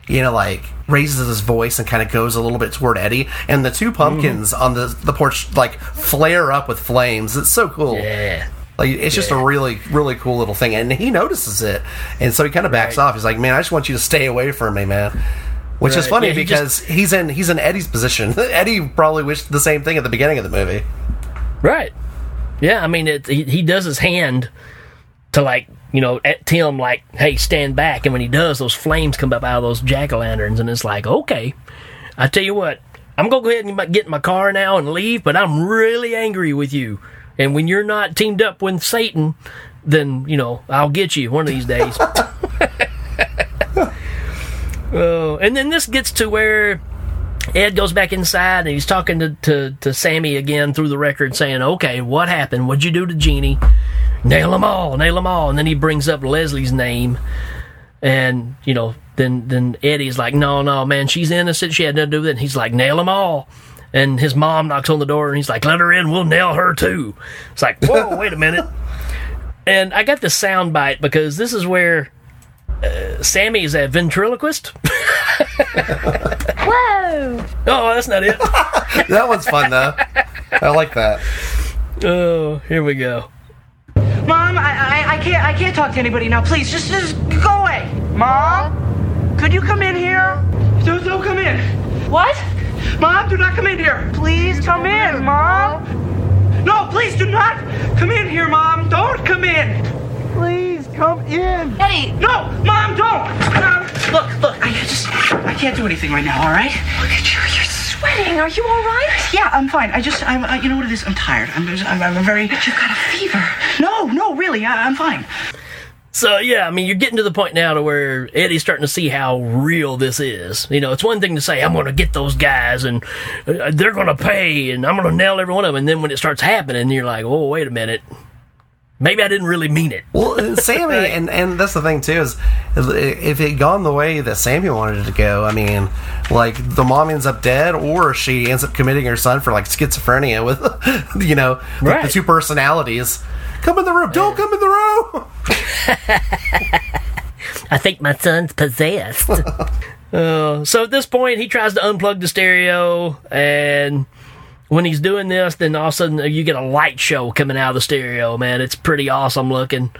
you know like raises his voice and kind of goes a little bit toward Eddie and the two pumpkins mm-hmm. on the the porch like flare up with flames. It's so cool. Yeah. Like it's just a really really cool little thing and he notices it and so he kind of backs Right. off. He's like, "Man, I just want you to stay away from me, man." Which is funny Yeah, he because he's in he's in Eddie's position. Eddie probably wished the same thing at the beginning of the movie. Right. Yeah, I mean, it, he, he does his hand to like, you know, at Tim, like, hey, stand back. And when he does, those flames come up out of those jack o' lanterns. And it's like, okay, I tell you what, I'm going to go ahead and get in my car now and leave, but I'm really angry with you. And when you're not teamed up with Satan, then, you know, I'll get you one of these days. Oh, and then this gets to where Ed goes back inside and he's talking to, to, to Sammy again through the record, saying, Okay, what happened? What'd you do to Jeannie? Nail them all, nail them all. And then he brings up Leslie's name. And, you know, then, then Eddie's like, No, no, man, she's innocent. She had nothing to do with it. And he's like, Nail them all. And his mom knocks on the door and he's like, Let her in, we'll nail her too. It's like, Whoa, wait a minute. And I got the sound bite because this is where uh, Sammy is a ventriloquist. Whoa! Oh, that's not it. that one's fun though. I like that. Oh, here we go. Mom, I, I, I can't I can't talk to anybody now. Please, just just go away. Mom, could you come in here? Don't don't come in. What? Mom, do not come in here. Please come in, Mom. No, please do not come in here, Mom. Don't come in. Please come in. Eddie! No, Mom, don't. Mom, look, look. I just I can't do anything right now. All right? Look at you. You're sweating. Are you all right? Yeah, I'm fine. I just I'm I, you know what it is. I'm tired. I'm just, I'm, I'm very. But you've got a fever. No, no, really. I, I'm fine. So yeah, I mean, you're getting to the point now to where Eddie's starting to see how real this is. You know, it's one thing to say I'm going to get those guys and uh, they're going to pay and I'm going to nail every one of them, and then when it starts happening, you're like, oh, wait a minute, maybe I didn't really mean it. Well, Sammy, and and that's the thing too is if it had gone the way that Sammy wanted it to go, I mean, like the mom ends up dead, or she ends up committing her son for like schizophrenia with, you know, Right. the two personalities. Come in the room! Don't come in the room! I think my son's possessed. uh, so at this point, he tries to unplug the stereo, and when he's doing this, then all of a sudden you get a light show coming out of the stereo. Man, it's pretty awesome looking.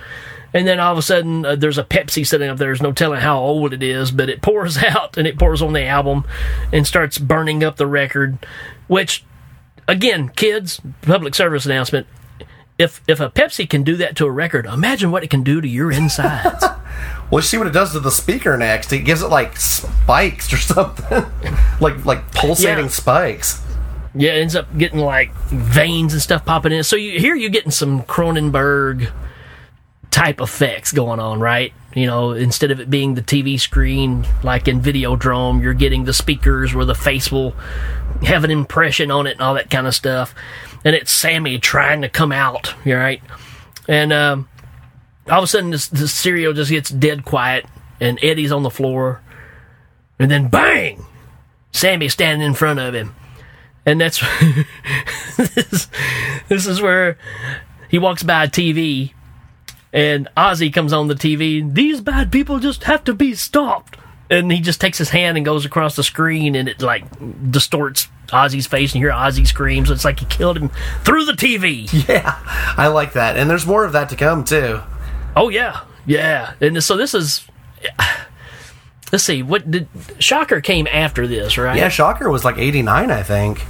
And then all of a sudden, uh, there's a Pepsi sitting up there. There's no telling how old it is, but it pours out and it pours on the album and starts burning up the record. Which, again, kids, public service announcement. If if a Pepsi can do that to a record, imagine what it can do to your insides. Well, see what it does to the speaker next. It gives it like spikes or something, like like pulsating Yeah. spikes. Yeah, it ends up getting like veins and stuff popping in. So you here you're getting some Cronenberg type effects going on, right? You know, instead of it being the TV screen like in Videodrome, you're getting the speakers where the face will have an impression on it and all that kind of stuff. And it's Sammy trying to come out, right? And um, all of a sudden, this, this stereo just gets dead quiet, and Eddie's on the floor, and then bang, Sammy's standing in front of him, and that's this, this is where he walks by a TV, and Ozzy comes on the TV. These bad people just have to be stopped. And he just takes his hand and goes across the screen, and it like distorts Ozzy's face, and you hear Ozzy screams. So it's like he killed him through the TV. Yeah, I like that, and there's more of that to come too. Oh yeah, yeah. And so this is. Let's see. What did Shocker came after this, right? Yeah, Shocker was like '89, I think.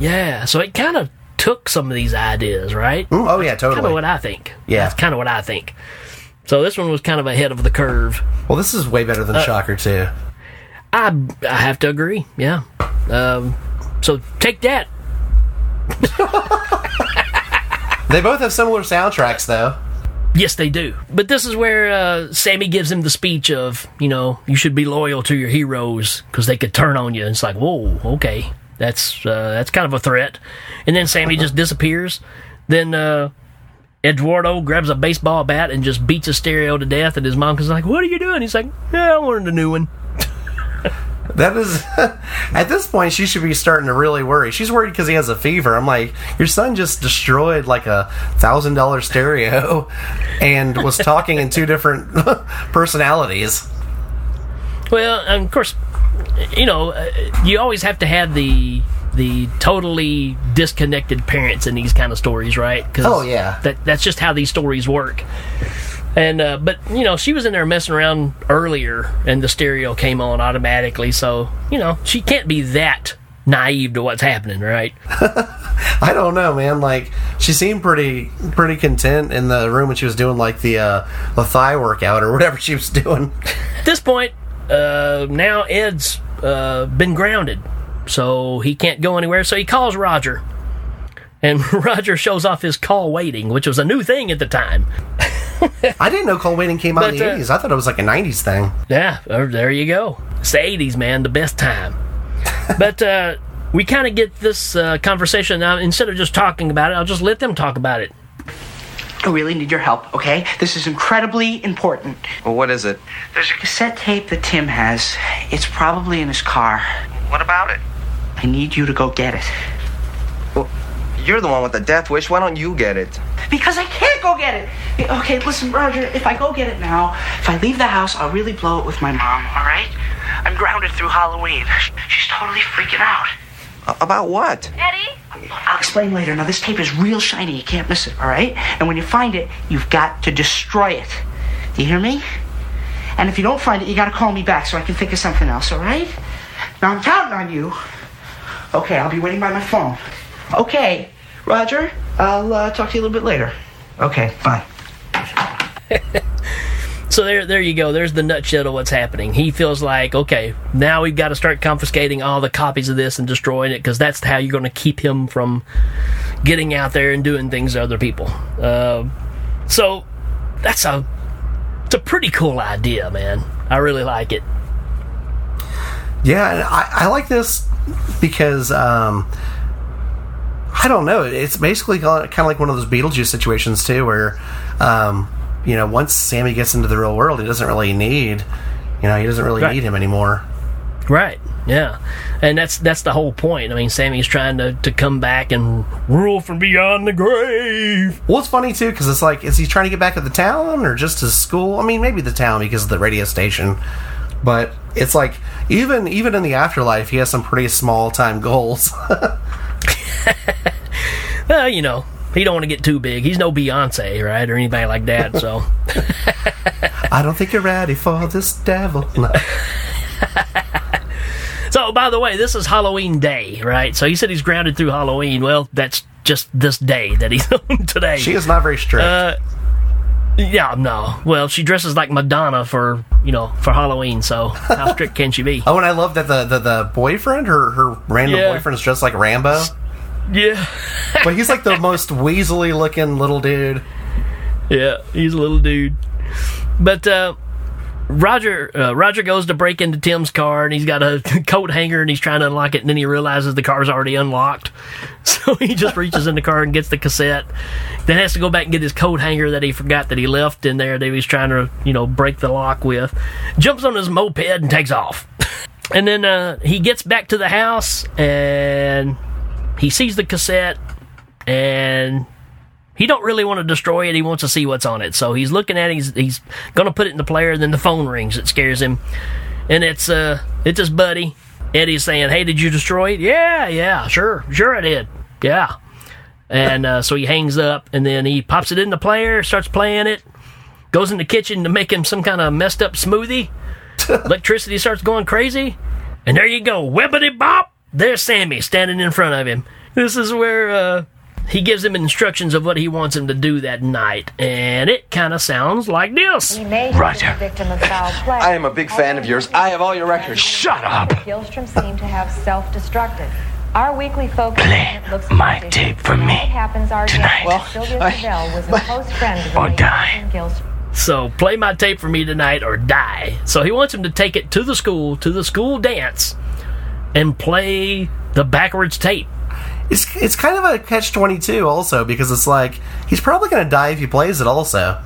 Yeah. So it kind of took some of these ideas, right? Mm, oh yeah, totally. Kind of what I think. Yeah. That's kind of what I think. So this one was kind of ahead of the curve. Well, this is way better than Uh, Shocker too. I I have to agree. Yeah. Um. So take that. They both have similar soundtracks, though. Yes, they do. But this is where uh, Sammy gives him the speech of, you know, you should be loyal to your heroes because they could turn on you. And it's like, whoa, okay, that's uh, that's kind of a threat. And then Sammy just disappears. Then uh, Eduardo grabs a baseball bat and just beats a stereo to death. And his mom is like, "What are you doing?" He's like, "Yeah, I wanted a new one." That is, at this point, she should be starting to really worry. She's worried because he has a fever. I'm like, your son just destroyed like a thousand dollar stereo, and was talking in two different personalities. Well, and of course, you know, uh, you always have to have the the totally disconnected parents in these kind of stories, right? 'Cause Oh, yeah. that that's just how these stories work. And uh, but you know, she was in there messing around earlier, and the stereo came on automatically. So you know, she can't be that naive to what's happening, right? I don't know, man. Like she seemed pretty pretty content in the room when she was doing like the uh, the thigh workout or whatever she was doing. At this point, uh, now Ed's uh, been grounded, so he can't go anywhere. So he calls Roger, and Roger shows off his call waiting, which was a new thing at the time. I didn't know call waiting came out in But, the uh, eighties. I thought it was like a nineties thing. Yeah, uh, there you go. It's the 80s, man, the best time. but uh, we kind of get this uh, conversation now. Instead of just talking about it, I'll just let them talk about it. I really need your help, okay? This is incredibly important. Well, what is it? There's a cassette tape that Tim has. It's probably in his car. What about it? I need you to go get it. Well, you're the one with the death wish. Why don't you get it? Because I can't go get it. Okay, listen, Roger, if I go get it now, if I leave the house, I'll really blow it with my mom, all right? I'm grounded through Halloween. She's totally freaking out. About what? Eddie? I'll explain later. Now, this tape is real shiny. You can't miss it, all right? And when you find it, you've got to destroy it. Do you hear me? And if you don't find it, you got to call me back so I can think of something else, all right? Now, I'm counting on you. Okay, I'll be waiting by my phone. Okay, Roger, I'll uh, talk to you a little bit later. Okay, bye. So there, there you go. There's the nutshell of what's happening. He feels like, okay, now we've got to start confiscating all the copies of this and destroying it because that's how you're going to keep him from getting out there and doing things to other people. Uh, so that's a, it's a pretty cool idea, man. I really like it. Yeah, I, I like this because um, I don't know. It's basically kind of like one of those Beetlejuice situations too, where um, you know once Sammy gets into the real world, he doesn't really need you know he doesn't really Right. need him anymore. Right. Yeah. And that's that's the whole point. I mean, Sammy's trying to, to come back and rule from beyond the grave. Well, it's funny too because it's like, is he trying to get back to the town or just his school? I mean, maybe the town because of the radio station, but it's like even even in the afterlife, he has some pretty small time goals. Well, you know, he don't want to get too big. He's no Beyonce, right, or anybody like that. So, I don't think you're ready for this devil. No. so by the way, this is Halloween Day, right? So he said he's grounded through Halloween. Well, that's just this day that he's on today. She is not very strict. Uh, yeah, no. Well, she dresses like Madonna for you know for Halloween. So how strict can she be? Oh, and I love that the, the, the boyfriend, her her random Yeah. boyfriend, is dressed like Rambo. Yeah. but he's like the most weaselly looking little dude. Yeah, he's a little dude. But uh, Roger uh, Roger goes to break into Tim's car and he's got a coat hanger and he's trying to unlock it and then he realizes the car's already unlocked. So he just reaches in the car and gets the cassette. Then has to go back and get his coat hanger that he forgot that he left in there that he was trying to, you know, break the lock with. Jumps on his moped and takes off. And then uh, he gets back to the house and he sees the cassette and he don't really want to destroy it. He wants to see what's on it. So he's looking at it. He's, he's going to put it in the player. And Then the phone rings. It scares him. And it's uh it's his buddy. Eddie's saying, hey, did you destroy it? Yeah, yeah, sure. Sure I did. Yeah. And uh, so he hangs up and then he pops it in the player, starts playing it, goes in the kitchen to make him some kind of messed up smoothie. Electricity starts going crazy. And there you go. Webbity bop. There's Sammy standing in front of him. This is where uh, he gives him instructions of what he wants him to do that night. And it kind of sounds like this. Roger. victim of foul play. I am a big fan of yours. I have all your records. Shut up. Gilstrom seemed to have self-destructed. Our weekly focus Play looks my like tape for me It happens our tonight. Well, Sylvia I- was a close friend of or die. So play my tape for me tonight or die. So he wants him to take it to the school, to the school dance, and play the backwards tape. It's it's kind of a catch twenty two also because it's like he's probably going to die if he plays it also.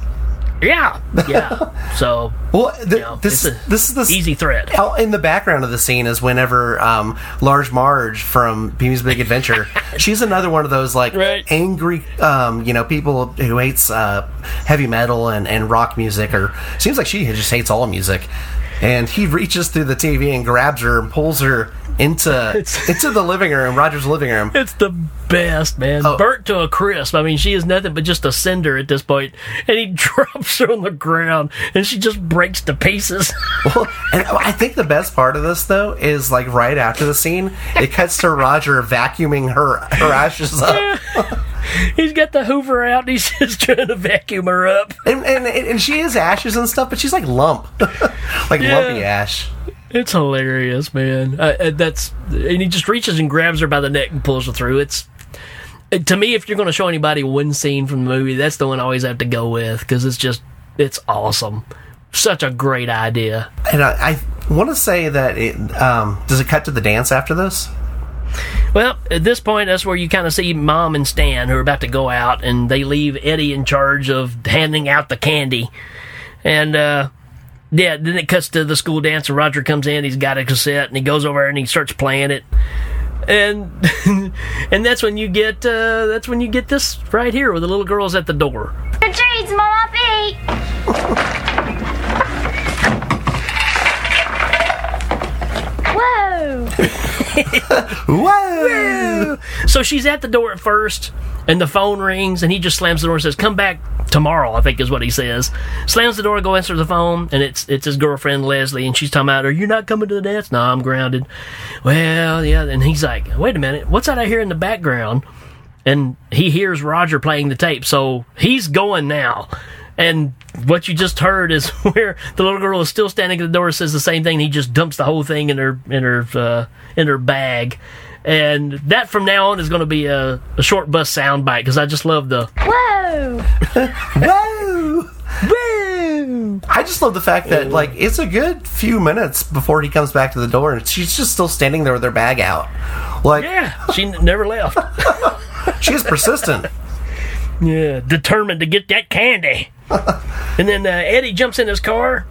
Yeah, yeah. So well, th- this it's a this is the easy thread. Out in the background of the scene is whenever um, Large Marge from Pee-wee's Big Adventure, she's another one of those like angry, um, you know, people who hates uh, heavy metal and, and rock music, or seems like she just hates all music. And he reaches through the TV and grabs her and pulls her into into the living room, Roger's living room. It's the best, man. Oh. Burnt to a crisp. I mean, she is nothing but just a cinder at this point. And he drops her on the ground, and she just breaks to pieces. Well, and I think the best part of this though is like right after the scene, it cuts to Roger vacuuming her her ashes up. He's got the Hoover out. And he's just trying to vacuum her up. And, and and she is ashes and stuff, but she's like lump, like Yeah. lumpy ash. It's hilarious, man. Uh, uh, that's and he just reaches and grabs her by the neck and pulls her through. It's to me, if you're going to show anybody one scene from the movie, that's the one I always have to go with because it's just it's awesome. Such a great idea. And I, I want to say that it um, does it cut to the dance after this? Well, at this point, that's where you kind of see Mom and Stan who are about to go out, and they leave Eddie in charge of handing out the candy. And uh, yeah, then it cuts to the school dance, and Roger comes in. He's got a cassette, and he goes over and he starts playing it. And and that's when you get uh, that's when you get this right here where the little girl's at the door. Your treats, Mama Pete. Whoa! Whoa! So she's at the door at first, and the phone rings, and he just slams the door and says, "Come back tomorrow." I think is what he says. Slams the door, go answer the phone, and it's it's his girlfriend Leslie, and she's talking about, "Are you not coming to the dance?" No, I'm grounded. Well, yeah, and he's like, "Wait a minute, what's that I hear in the background?" And he hears Roger playing the tape, so he's going now. And what you just heard is where the little girl is still standing at the door, says the same thing. And he just dumps the whole thing in her in her uh, in her bag, and that from now on is going to be a, a short bus soundbite because I just love the Whoa! Whoa! Woo! I just love the fact that like it's a good few minutes before he comes back to the door, and she's just still standing there with her bag out. Like yeah, she n- never left. she is persistent. Yeah, determined to get that candy. And then uh, Eddie jumps in his car,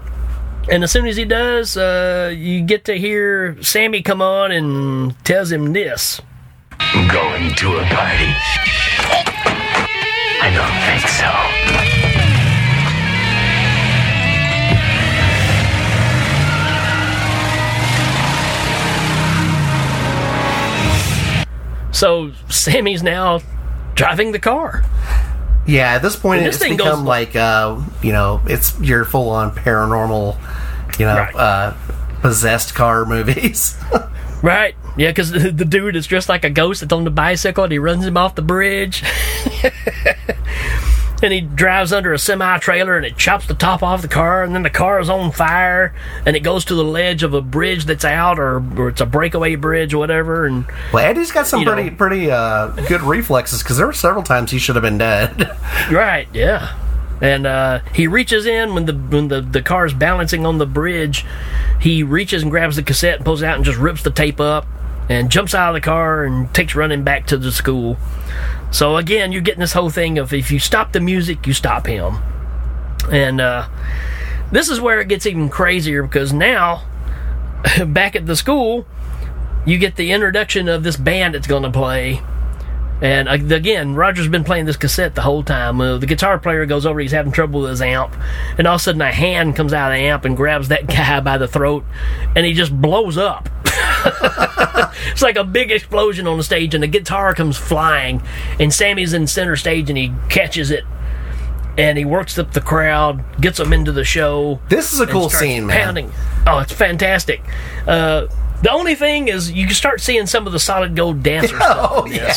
and as soon as he does, uh, you get to hear Sammy come on and tells him this. Going to a party? I don't think so. So Sammy's now driving the car. Yeah, at this point, this it's become goes- like uh, you know, it's your full on paranormal, you know, uh, possessed car movies. Right. Yeah, because the, the dude is dressed like a ghost that's on the bicycle and he runs him off the bridge. and he drives under a semi trailer and it chops the top off the car and then the car is on fire and it goes to the ledge of a bridge that's out or, or it's a breakaway bridge or whatever. And well, Eddie's got some You know. pretty pretty uh, good reflexes because there were several times he should have been dead. Right, yeah. And uh, he reaches in when the when the, the car's balancing on the bridge. He reaches and grabs the cassette and pulls it out and just rips the tape up and jumps out of the car and takes running back to the school. So again, you're getting this whole thing of if you stop the music, you stop him. And uh, this is where it gets even crazier because now, back at the school, you get the introduction of this band that's going to play. And uh, again, Roger's been playing this cassette the whole time. Uh, the guitar player goes over, he's having trouble with his amp. And all of a sudden, a hand comes out of the amp and grabs that guy by the throat, and he just blows up. it's like a big explosion on the stage, and the guitar comes flying. And Sammy's in center stage, and he catches it. And he works up the crowd, gets them into the show. This is a cool scene, man. pounding. Oh, it's fantastic. Uh, the only thing is, you can start seeing some of the solid gold dancers. Oh yeah,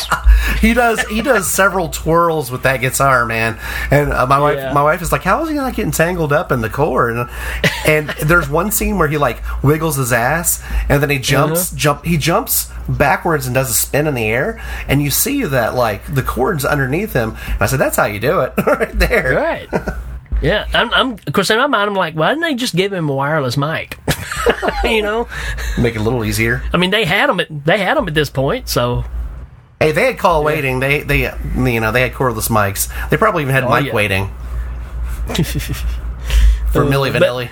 he does. He does several twirls with that guitar, man. And uh, my wife, Yeah. my wife is like, "How is he not getting tangled up in the cord?" And, and there's one scene where he like wiggles his ass, and then he jumps, Uh-huh. jump. He jumps backwards and does a spin in the air, and you see that like the cord's underneath him. And I said, "That's how you do it, right there." Right. Yeah, I'm, I'm. Of course, in my mind, I'm like, why didn't they just give him a wireless mic? you know, Make it a little easier. I mean, they had them at they had 'em at this point, so Hey, they had call waiting. They they you know they had cordless mics. They probably even had Oh, mic yeah. waiting for Uh, Milli Vanilli.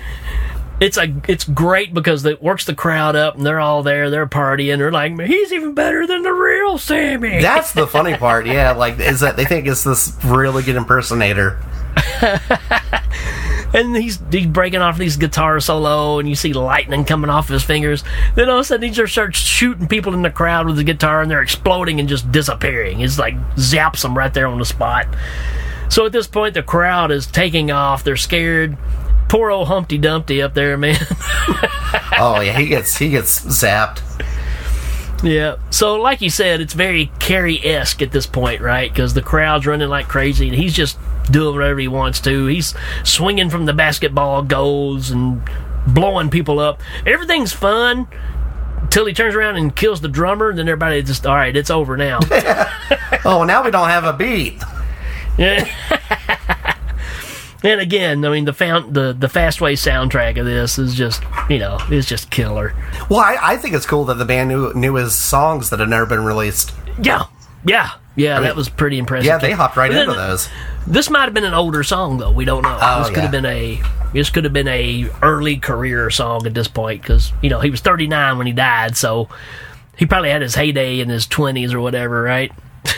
it's a it's great because it works the crowd up, and they're all there, they're partying, they're like, he's even better than the real Sammy. That's the funny part, yeah. Like, is that they think it's this really good impersonator. and he's he's breaking off these guitar solo, and you see lightning coming off his fingers. Then all of a sudden, he just starts shooting people in the crowd with the guitar, and they're exploding and just disappearing. It's like zaps them right there on the spot. So at this point, the crowd is taking off. They're scared. Poor old Humpty Dumpty up there, man. Oh yeah, he gets he gets zapped. Yeah. So, like you said, it's very Carrie esque at this point, right? Because the crowd's running like crazy, and he's just doing whatever he wants to. He's swinging from the basketball goals and blowing people up. Everything's fun until he turns around and kills the drummer. And then everybody just, all right, it's over now. Oh, now we don't have a beat. Yeah. and again, I mean, the found the the Fastway soundtrack of this is just, you know, is just killer. Well, I, I think it's cool that the band knew knew his songs that had never been released. Yeah. Yeah. Yeah, I mean, that was pretty impressive. Yeah, they hopped right But then- into those. This might have been an older song though. We don't know. Oh, this could yeah. have been a this could have been a early career song at this point because you know he was 39 when he died, so he probably had his heyday in his 20s or whatever, right?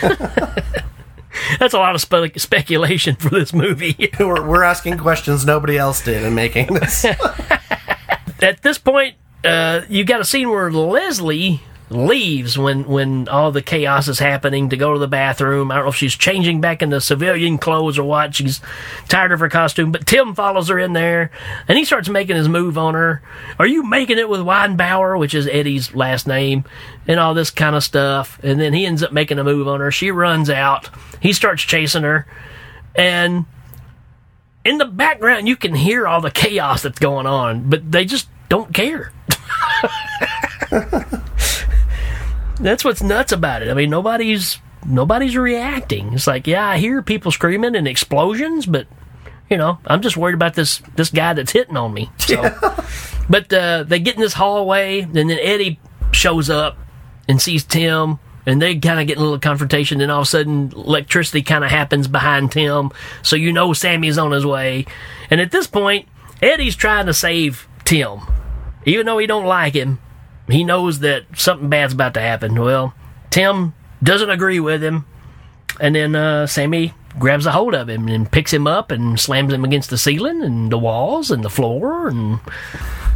That's a lot of spe- speculation for this movie. we're, we're asking questions nobody else did in making this. At this point, uh, you got a scene where Leslie leaves when when all the chaos is happening to go to the bathroom. I don't know if she's changing back into civilian clothes or what. She's tired of her costume, but Tim follows her in there and he starts making his move on her. Are you making it with Weinbauer, which is Eddie's last name, and all this kind of stuff? And then he ends up making a move on her. She runs out. He starts chasing her, and in the background you can hear all the chaos that's going on, but they just don't care. that's what's nuts about it. I mean, nobody's nobody's reacting. It's like, yeah, I hear people screaming and explosions, but you know, I'm just worried about this this guy that's hitting on me. So, but uh, they get in this hallway, and then Eddie shows up and sees Tim, and they kind of get in a little confrontation. Then all of a sudden, electricity kind of happens behind Tim, so you know Sammy's on his way. And at this point, Eddie's trying to save Tim, even though he don't like him. He knows that something bad's about to happen. Well, Tim doesn't agree with him, and then uh, Sammy grabs a hold of him and picks him up and slams him against the ceiling and the walls and the floor and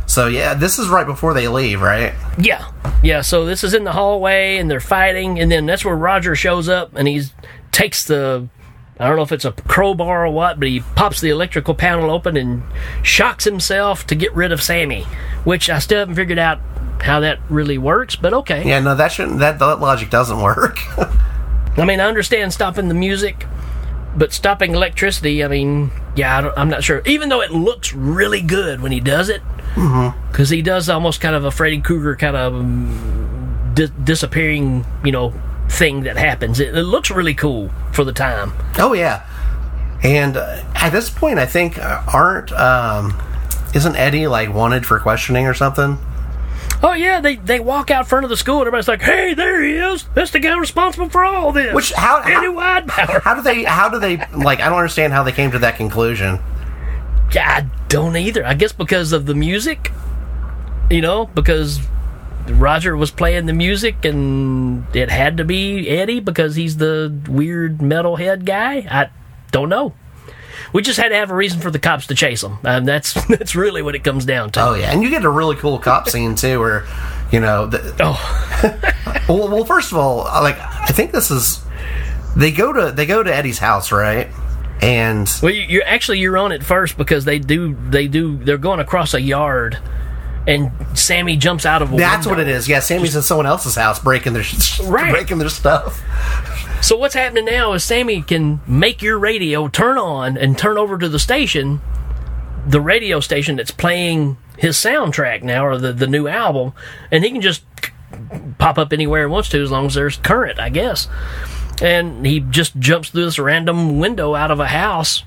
so yeah, this is right before they leave, right? yeah, yeah. So this is in the hallway, and they're fighting, and then that's where Roger shows up, and he takes the. I don't know if it's a crowbar or what, but he pops the electrical panel open and shocks himself to get rid of Sammy, which I still haven't figured out how that really works, but okay. Yeah, no, that shouldn't. That, that logic doesn't work. I mean, I understand stopping the music, but stopping electricity, I mean, yeah, I don't, I'm not sure. Even though it looks really good when he does it, because he does almost kind of a Freddy Krueger kind of um, di- disappearing, you know, thing that happens. It, it looks really cool for the time. oh yeah, And uh, at this point, I think uh, aren't um, isn't Eddie like wanted for questioning or something? Oh yeah, they they walk out front of the school and everybody's like, "Hey, there he is! That's the guy responsible for all this." Which how Eddie Widepower. How do they? How do they like? I don't understand how they came to that conclusion. I don't either. I guess because of the music, you know, because Roger was playing the music and it had to be Eddie because he's the weird metalhead guy. I don't know. We just had to have a reason for the cops to chase them. and that's that's really what it comes down to. Oh yeah, and you get a really cool cop scene too, where you know. The, oh. well, well, first of all, like I think this is they go to they go to Eddie's house, right? And well, you- you're actually you're on it first because they do they do they're going across a yard, and Sammy jumps out of a that's window. what it is. Yeah, Sammy's in someone else's house breaking their Right. breaking their stuff. So what's happening now is Sammy can make your radio turn on and turn over to the station, the radio station that's playing his soundtrack now or the, the new album, and he can just pop up anywhere he wants to as long as there's current, I guess. And he just jumps through this random window out of a house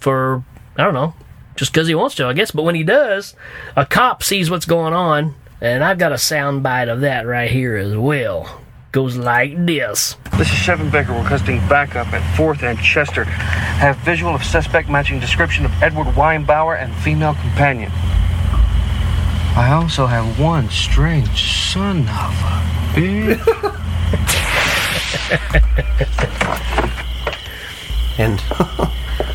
for I don't know, just because he wants to, I guess. But when he does, a cop sees what's going on, and I've got a sound bite of that right here as well. Goes like this. This is Seven Baker requesting backup at 4th and Chester. Have visual of suspect matching description of Edward Weinbauer and female companion. I also have one strange son of a bitch. and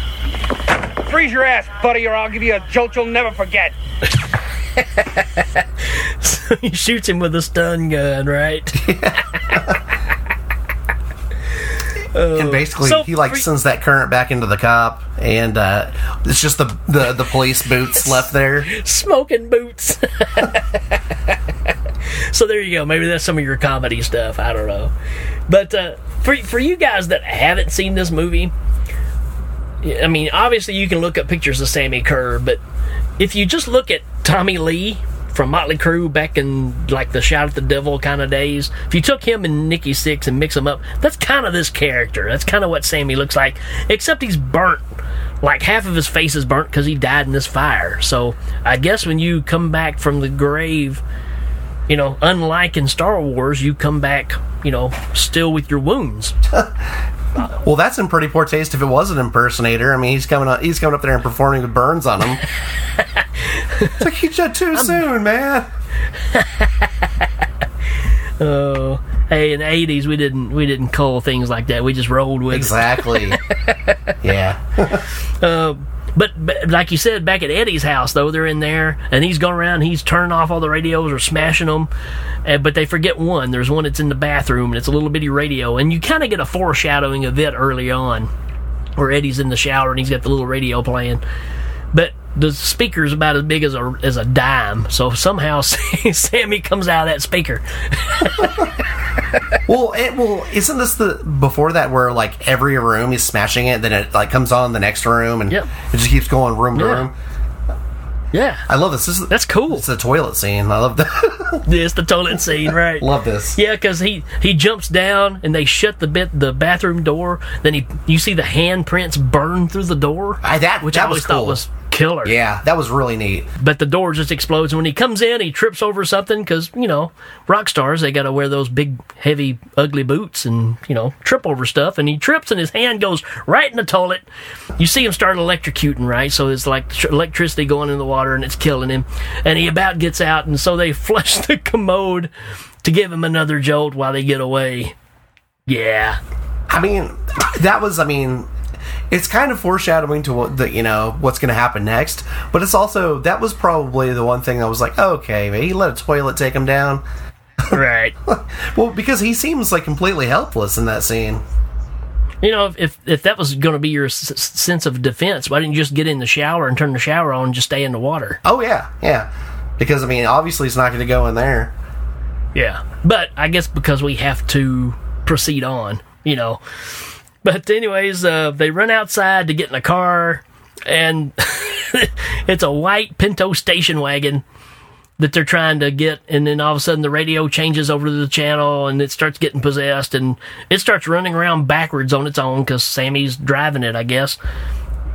Freeze your ass, buddy, or I'll give you a jolt you'll never forget. so he shoots him with a stun gun, right? and basically, so he like for- sends that current back into the cop, and uh, it's just the the, the police boots left there. Smoking boots. so there you go. Maybe that's some of your comedy stuff. I don't know. But uh, for for you guys that haven't seen this movie, I mean, obviously you can look up pictures of Sammy Curr, but if you just look at Tommy Lee from Motley Crue back in like the Shout at the Devil kind of days, if you took him and Nikki Sixx and mix them up, that's kind of this character. That's kind of what Sammy looks like, except he's burnt. Like half of his face is burnt because he died in this fire. So I guess when you come back from the grave, you know, unlike in Star Wars, you come back, you know, still with your wounds. Well, that's in pretty poor taste if it was an impersonator. I mean, he's coming up, he's coming up there and performing with burns on him. it's like you did too soon, man. Oh, hey, in the '80s we didn't we didn't call things like that. We just rolled with it. Exactly. yeah. Uh, but, but like you said, back at Eddie's house though, they're in there and he's going around. He's turning off all the radios or smashing them, uh, but they forget one. There's one that's in the bathroom and it's a little bitty radio, and you kind of get a foreshadowing of it early on, where Eddie's in the shower and he's got the little radio playing, but the speaker's about as big as a as a dime. So somehow Sammy comes out of that speaker. Well, it well isn't this the before that where like every room he's smashing it, then it like comes on the next room, and Yep. it just keeps going room to Yeah. room. Yeah, I love this. this is, That's cool. It's the toilet scene. I love that. It's the toilet scene, right? love this. Yeah, because he he jumps down and they shut the bit the bathroom door. Then he you see the handprints burn through the door, I, that which that I always was thought was killer. Yeah, that was really neat. But the door just explodes. And when he comes in, he trips over something because you know rock stars they got to wear those big, heavy, ugly boots and you know trip over stuff. And he trips and his hand goes right in the toilet. You see him start electrocuting, right? So it's like electricity going in the water and it's killing him. And he about gets out, and so they flush the commode to give him another jolt while they get away. Yeah. I mean, that was. I mean, it's kind of foreshadowing to what the you know what's going to happen next. But it's also that was probably the one thing I was like, okay, maybe he let a toilet take him down. Right. well, because he seems like completely helpless in that scene. You know, if if, if that was going to be your s- sense of defense, why didn't you just get in the shower and turn the shower on and just stay in the water? Oh yeah, yeah. Because I mean, obviously, it's not going to go in there. Yeah. But I guess because we have to proceed on, you know. But anyways, uh, they run outside to get in a car, and it's a white Pinto station wagon that they're trying to get, and then all of a sudden the radio changes over to the channel, and it starts getting possessed, and it starts running around backwards on its own because Sammy's driving it, I guess.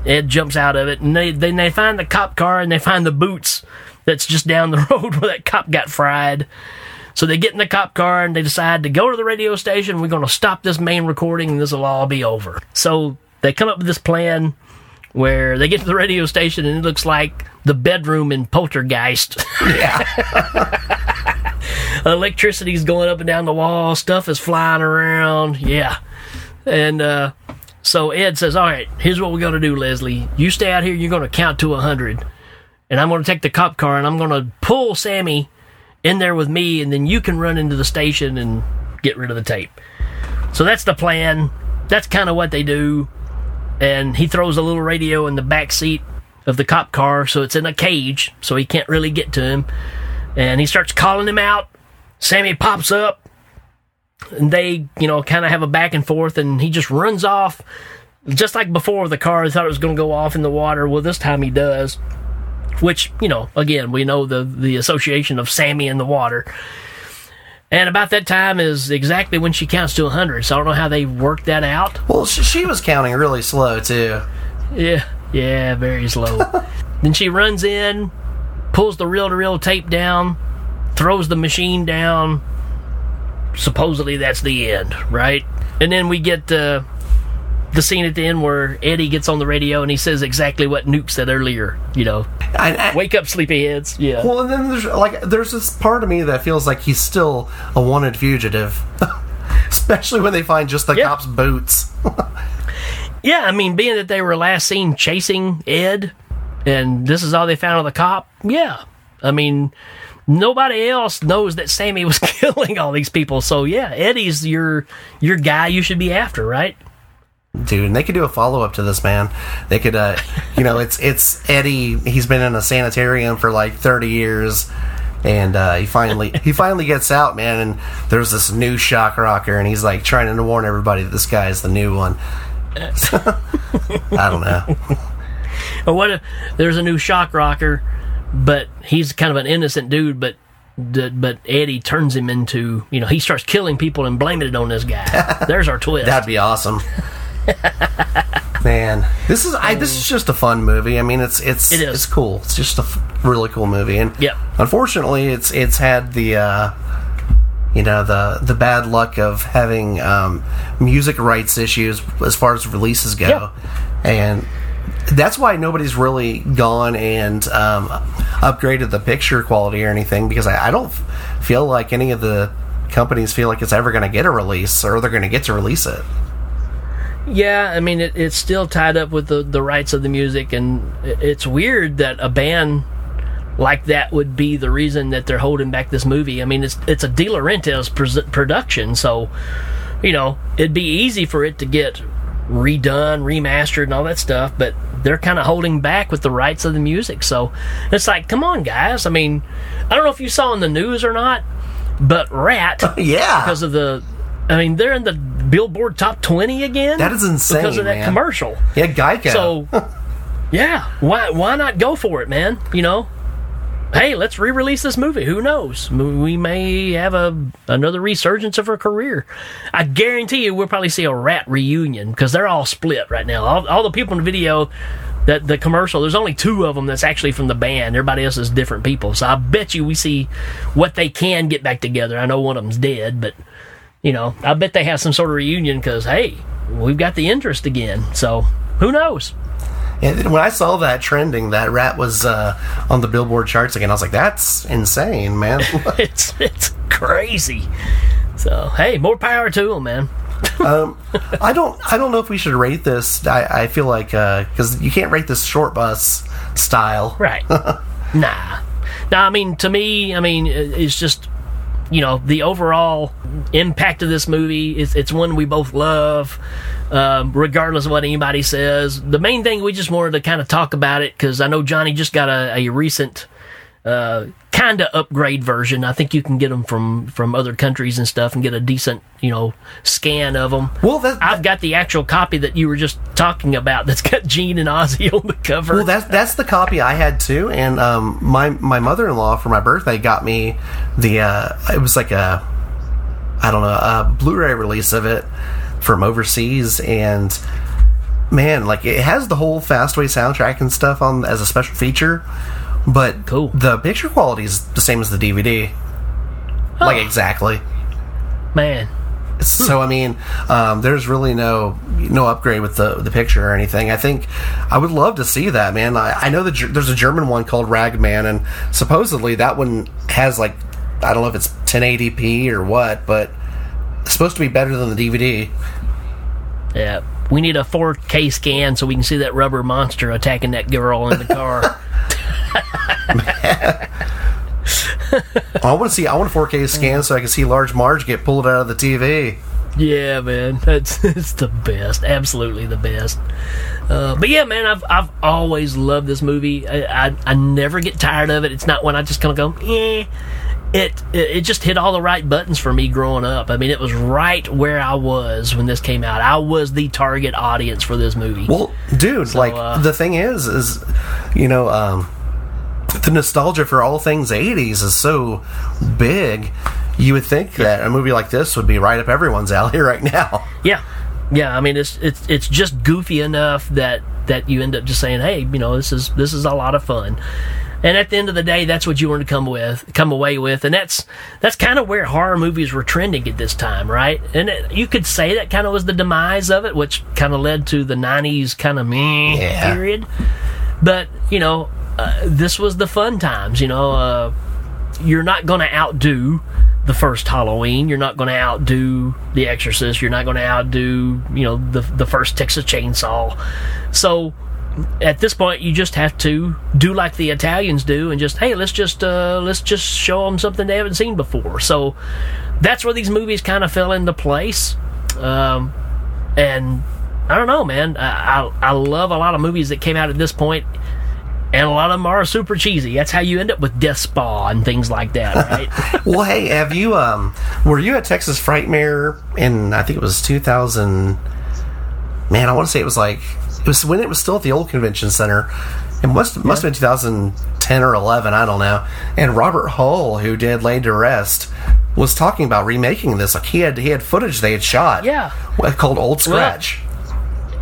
Ed jumps out of it, and they then they find the cop car and they find the boots that's just down the road where that cop got fried. So they get in the cop car and they decide to go to the radio station. We're going to stop this main recording and this will all be over. So they come up with this plan where they get to the radio station and it looks like the bedroom in Poltergeist. Yeah. Electricity's going up and down the wall, stuff is flying around. Yeah. And uh, so Ed says, All right, here's what we're going to do, Leslie. You stay out here, you're going to count to 100. And I'm going to take the cop car and I'm going to pull Sammy in there with me, and then you can run into the station and get rid of the tape. So that's the plan. That's kind of what they do. And he throws a little radio in the back seat of the cop car, so it's in a cage, so he can't really get to him. And he starts calling him out. Sammy pops up, and they, you know, kind of have a back and forth, and he just runs off. Just like before, the car thought it was going to go off in the water. Well, this time he does which you know again we know the the association of Sammy in the water. And about that time is exactly when she counts to 100. So I don't know how they worked that out. Well, she, she was counting really slow too. Yeah, yeah, very slow. then she runs in, pulls the reel to reel tape down, throws the machine down. Supposedly that's the end, right? And then we get uh, the scene at the end where Eddie gets on the radio and he says exactly what Nuke said earlier. You know, wake up, sleepyheads. Yeah. Well, and then there's like there's this part of me that feels like he's still a wanted fugitive, especially when they find just the Yeah. cop's boots. Yeah, I mean, being that they were last seen chasing Ed, and this is all they found of the cop. Yeah, I mean, nobody else knows that Sammy was killing all these people. So yeah, Eddie's your your guy. You should be after, right? Dude, and they could do a follow up to this man. They could, uh, you know, it's it's Eddie. He's been in a sanitarium for like thirty years, and uh, he finally he finally gets out, man. And there's this new shock rocker, and he's like trying to warn everybody that this guy is the new one. I don't know. Or what if there's a new shock rocker, but he's kind of an innocent dude, but but Eddie turns him into you know he starts killing people and blaming it on this guy. There's our twist. That'd be awesome. Man, this is I, this is just a fun movie. I mean, it's it's It is. it's cool. It's just a f- really cool movie, and Yep. unfortunately, it's it's had the uh, you know the the bad luck of having um, music rights issues as far as releases go, Yeah. and that's why nobody's really gone and um, upgraded the picture quality or anything because I, I don't feel like any of the companies feel like it's ever going to get a release or they're going to get to release it. Yeah, I mean it, it's still tied up with the the rights of the music, and it's weird that a band like that would be the reason that they're holding back this movie. I mean, it's it's a De Laurentiis production, so you know it'd be easy for it to get redone, remastered, and all that stuff, but they're kind of holding back with the rights of the music. So it's like, come on, guys. I mean, I don't know if you saw in the news or not, but Ratt, yeah, because of the. I mean, they're in the Billboard Top 20 again. That is insane, because of that man. commercial. Yeah, Geico. So, yeah, why why not go for it, man? You know, hey, let's re-release this movie. Who knows? We may have a another resurgence of her career. I guarantee you, we'll probably see a Ratt reunion because they're all split right now. All, all the people in the video. That the commercial, there's only two of them that's actually from the band. Everybody else is different people. So I bet you we see what they can get back together. I know one of them's dead, but you know, I bet they have some sort of reunion because hey, we've got the interest again. So who knows? And when I saw that trending, that Ratt was uh, on the Billboard charts again. I was like, "That's insane, man!" it's it's crazy. So hey, more power to them, man. um, I don't, I don't know if we should rate this. I, I feel like because you can't rate this short bus style, right? nah, nah. I mean, to me, I mean, it's just you know the overall impact of this movie. It's it's one we both love, um, regardless of what anybody says. The main thing we just wanted to kind of talk about it because I know Johnny just got a, a recent uh, kind of upgrade version. I think you can get them from from other countries and stuff and get a decent you know scan of them. Well, that, I've got the actual copy that you were just talking about. That's got Gene and Ozzy on the cover. Well, that's that's the copy I had too, and um, my my mother in law for my birthday got me the uh, it was like a I don't know a Blu-ray release of it from overseas, and man, like it has the whole Fastway soundtrack and stuff on as a special feature, but cool. The picture quality is the same as the DVD, like exactly. Man, So I mean, um, there's really no no upgrade with the the picture or anything. I think I would love to see that, man. I, I know that there's a German one called Ragman, and supposedly that one has like I don't know if it's 1080p or what, but it's supposed to be better than the DVD. Yeah, we need a 4K scan so we can see that rubber monster attacking that girl in the car. I want to see. I want a 4K scan so I can see Large Marge get pulled out of the TV. yeah, man, that's it's the best, absolutely the best. Uh, but yeah, man, I've I've always loved this movie. I, I I never get tired of it. It's not one I just kind of go, eh. It, it just hit all the right buttons for me growing up. I mean, it was right where I was when this came out. I was the target audience for this movie. Well, dude, like uh, the thing is, is you know, um, the nostalgia for all things '80s is so big. You would think that a movie like this would be right up everyone's alley right now. Yeah, yeah. I mean, it's it's it's just goofy enough that that you end up just saying, "Hey, you know, this is this is a lot of fun." And at the end of the day, that's what you want to come with, come away with, and that's that's kind of where horror movies were trending at this time, right? And it, you could say that kind of was the demise of it, which kind of led to the '90s kind of meh Yeah. period. But you know, uh, this was the fun times. You know, uh, you're not going to outdo the first Halloween. You're not going to outdo The Exorcist. You're not going to outdo, you know, the the first Texas Chainsaw. So at this point, you just have to do like the Italians do, and just hey, let's just uh, let's just show them something they haven't seen before. So that's where these movies kind of fell into place. Um, and I don't know, man. I, I I love a lot of movies that came out at this point and a lot of them are super cheesy. That's how you end up with Death Spa and things like that, right? well, hey, have you um were you at Texas Frightmare in I think it was 2000 Man, I want to say it was like it was when it was still at the old convention center. It must must have been 2010 or 11, I don't know. And Robert Hall, who did Laid to Rest, was talking about remaking this. Like he had he had footage they had shot. Yeah. Called Old Scratch.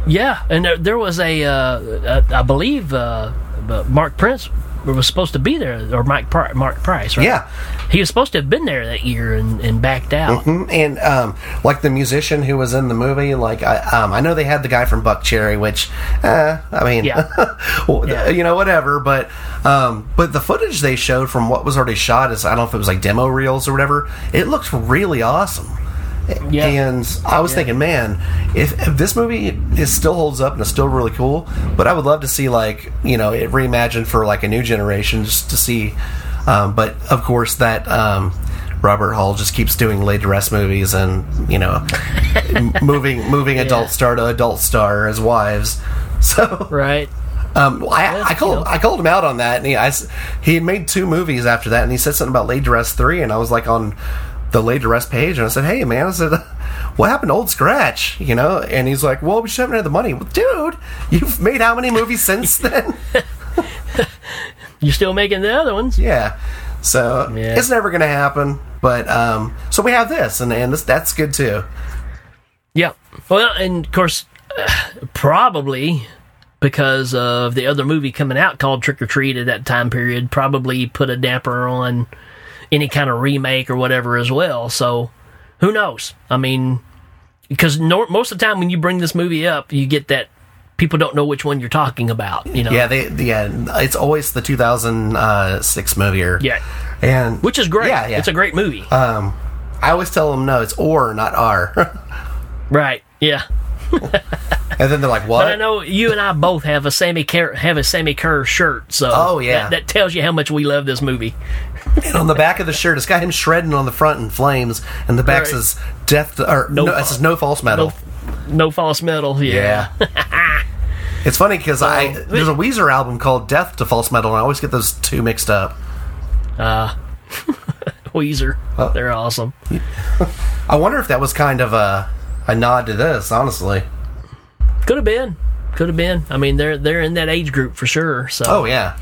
yeah, and there, there was a, uh, I believe, uh, uh, Mark Prince was supposed to be there, or Mike Pri- Mark Price, right? Yeah. he was supposed to have been there that year and, and backed out. hmm And um, like the musician who was in the movie, like I, um, I know they had the guy from Buckcherry, which, uh, I mean, Yeah. well, you know, whatever. But um, but the footage they showed from what was already shot is I don't know if it was like demo reels or whatever. It looked really awesome. Yeah. And I was Yeah. thinking, man, if, if this movie is still holds up and it's still really cool, but I would love to see like you know it reimagined for like a new generation just to see. Um, but of course, that um, Robert Hall just keeps doing laid to rest movies and you know moving moving adult star to adult star as wives. So right. Um, I, I called I called him out on that, and he I he had made two movies after that, and he said something about Laid Dress three, and I was like on the Laid to Rest page, and I said, "Hey, man," I said, "What happened to Old Scratch?" You know, and he's like, "Well, we just haven't had the money." Well, dude, you've made how many movies since then? You're still making the other ones. yeah, so Yeah. it's never going to happen. But um, so we have this, and and this, that's good too. Yeah. Well, and of course, probably because of the other movie coming out called Trick or Treat at that time period, probably put a damper on any kind of remake or whatever as well. So who knows? I mean, because no, most of the time when you bring this movie up, you get that people don't know which one you're talking about. You know? Yeah, they yeah, it's always the 2006 movie, or Yeah. and Which is great. Yeah, yeah. It's a great movie. Um, I always tell them no, it's or not R. right. Yeah. and then they're like, But I know you and I both have a Sammy Ker- have a Sammy Curr shirt, so Oh, yeah. that, that tells you how much we love this movie. And on the back of the shirt, it's got him shredding on the front in flames, and the back Right. says "death" or no, No it says "no false metal." No false metal. Yeah. it's funny because I there's a Weezer album called "Death to False Metal," and I always get those two mixed up. Uh, Weezer. They're awesome. I wonder if that was kind of a a nod to this, honestly. Could have been. Could have been. I mean, they're they're in that age group for sure. So. Oh yeah,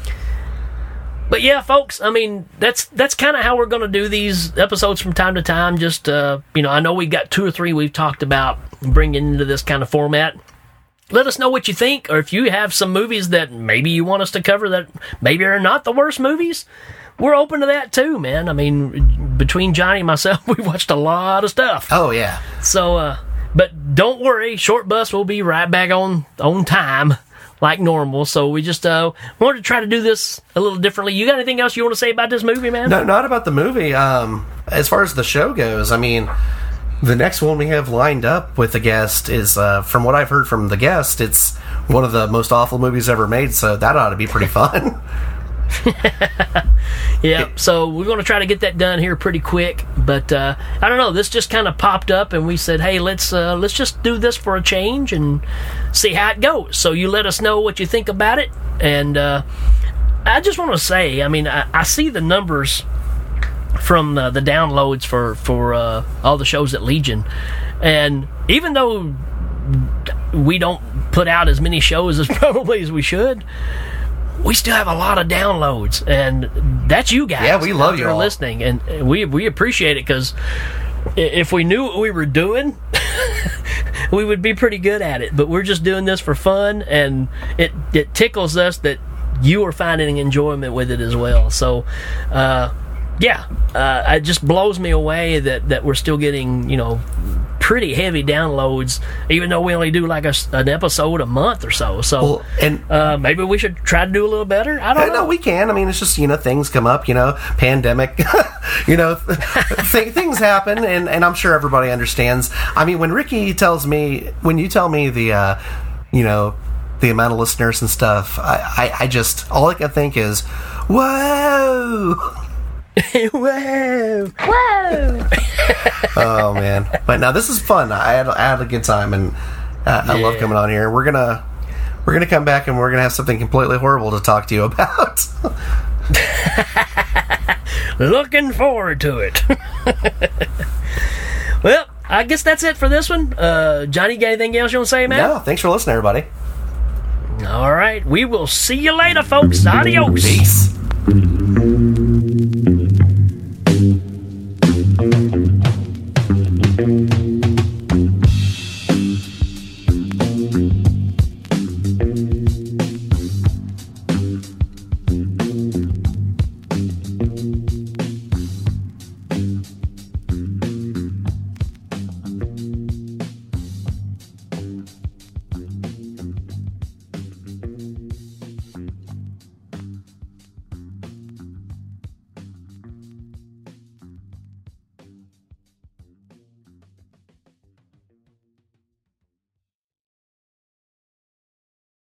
But yeah, folks. I mean, that's that's kind of how we're going to do these episodes from time to time. Just uh, you know, I know we've got two or three we've talked about bringing into this kind of format. let us know what you think, or if you have some movies that maybe you want us to cover that maybe are not the worst movies. We're open to that too, man. I mean, between Johnny and myself, we watched a lot of stuff. Oh yeah. So, uh, but don't worry, short bus will be right back on on time like normal. So we just uh wanted to try to do this a little differently. You got anything else you want to say about this movie, man? No, not about the movie. Um, as far as the show goes, I mean, the next one we have lined up with the guest is, uh, from what I've heard from the guest, it's one of the most awful movies ever made. So that ought to be pretty fun. Yeah, so we're going to try to get that done here pretty quick. But uh, I don't know. This just kind of popped up, and we said, "Hey, let's uh, let's just do this for a change and see how it goes." So you let us know what you think about it, and uh, I just want to say, I mean, I, I see the numbers from the, the downloads for for uh, all the shows at Legion, and even though we don't put out as many shows as probably as we should. We still have a lot of downloads, and that's you guys. Yeah, we love you all. listening, and we we appreciate it because if we knew what we were doing, we would be pretty good at it. But we're just doing this for fun, and it it tickles us that you are finding enjoyment with it as well. So, uh, yeah, uh, it just blows me away that that we're still getting you know pretty heavy downloads, even though we only do like a an episode a month or so. So, Well, and uh, maybe we should try to do a little better. I don't know. no, we can. I mean, it's just you know things come up. You know, pandemic. you know, th- things happen, and and I'm sure everybody understands. I mean, when Ricky tells me, when you tell me the, uh, you know, the amount of listeners and stuff, I, I, I just all I can think is, whoa. Whoa! Whoa! oh man! But now this is fun. I had, I had a good time, and uh, I love coming on here. We're gonna we're gonna come back, and we're gonna have something completely horrible to talk to you about. Looking forward to it. well, I guess that's it for this one. Uh, Johnny, got anything else you want to say, man? no, thanks for listening, everybody. All right, we will see you later, folks. Adios. Peace.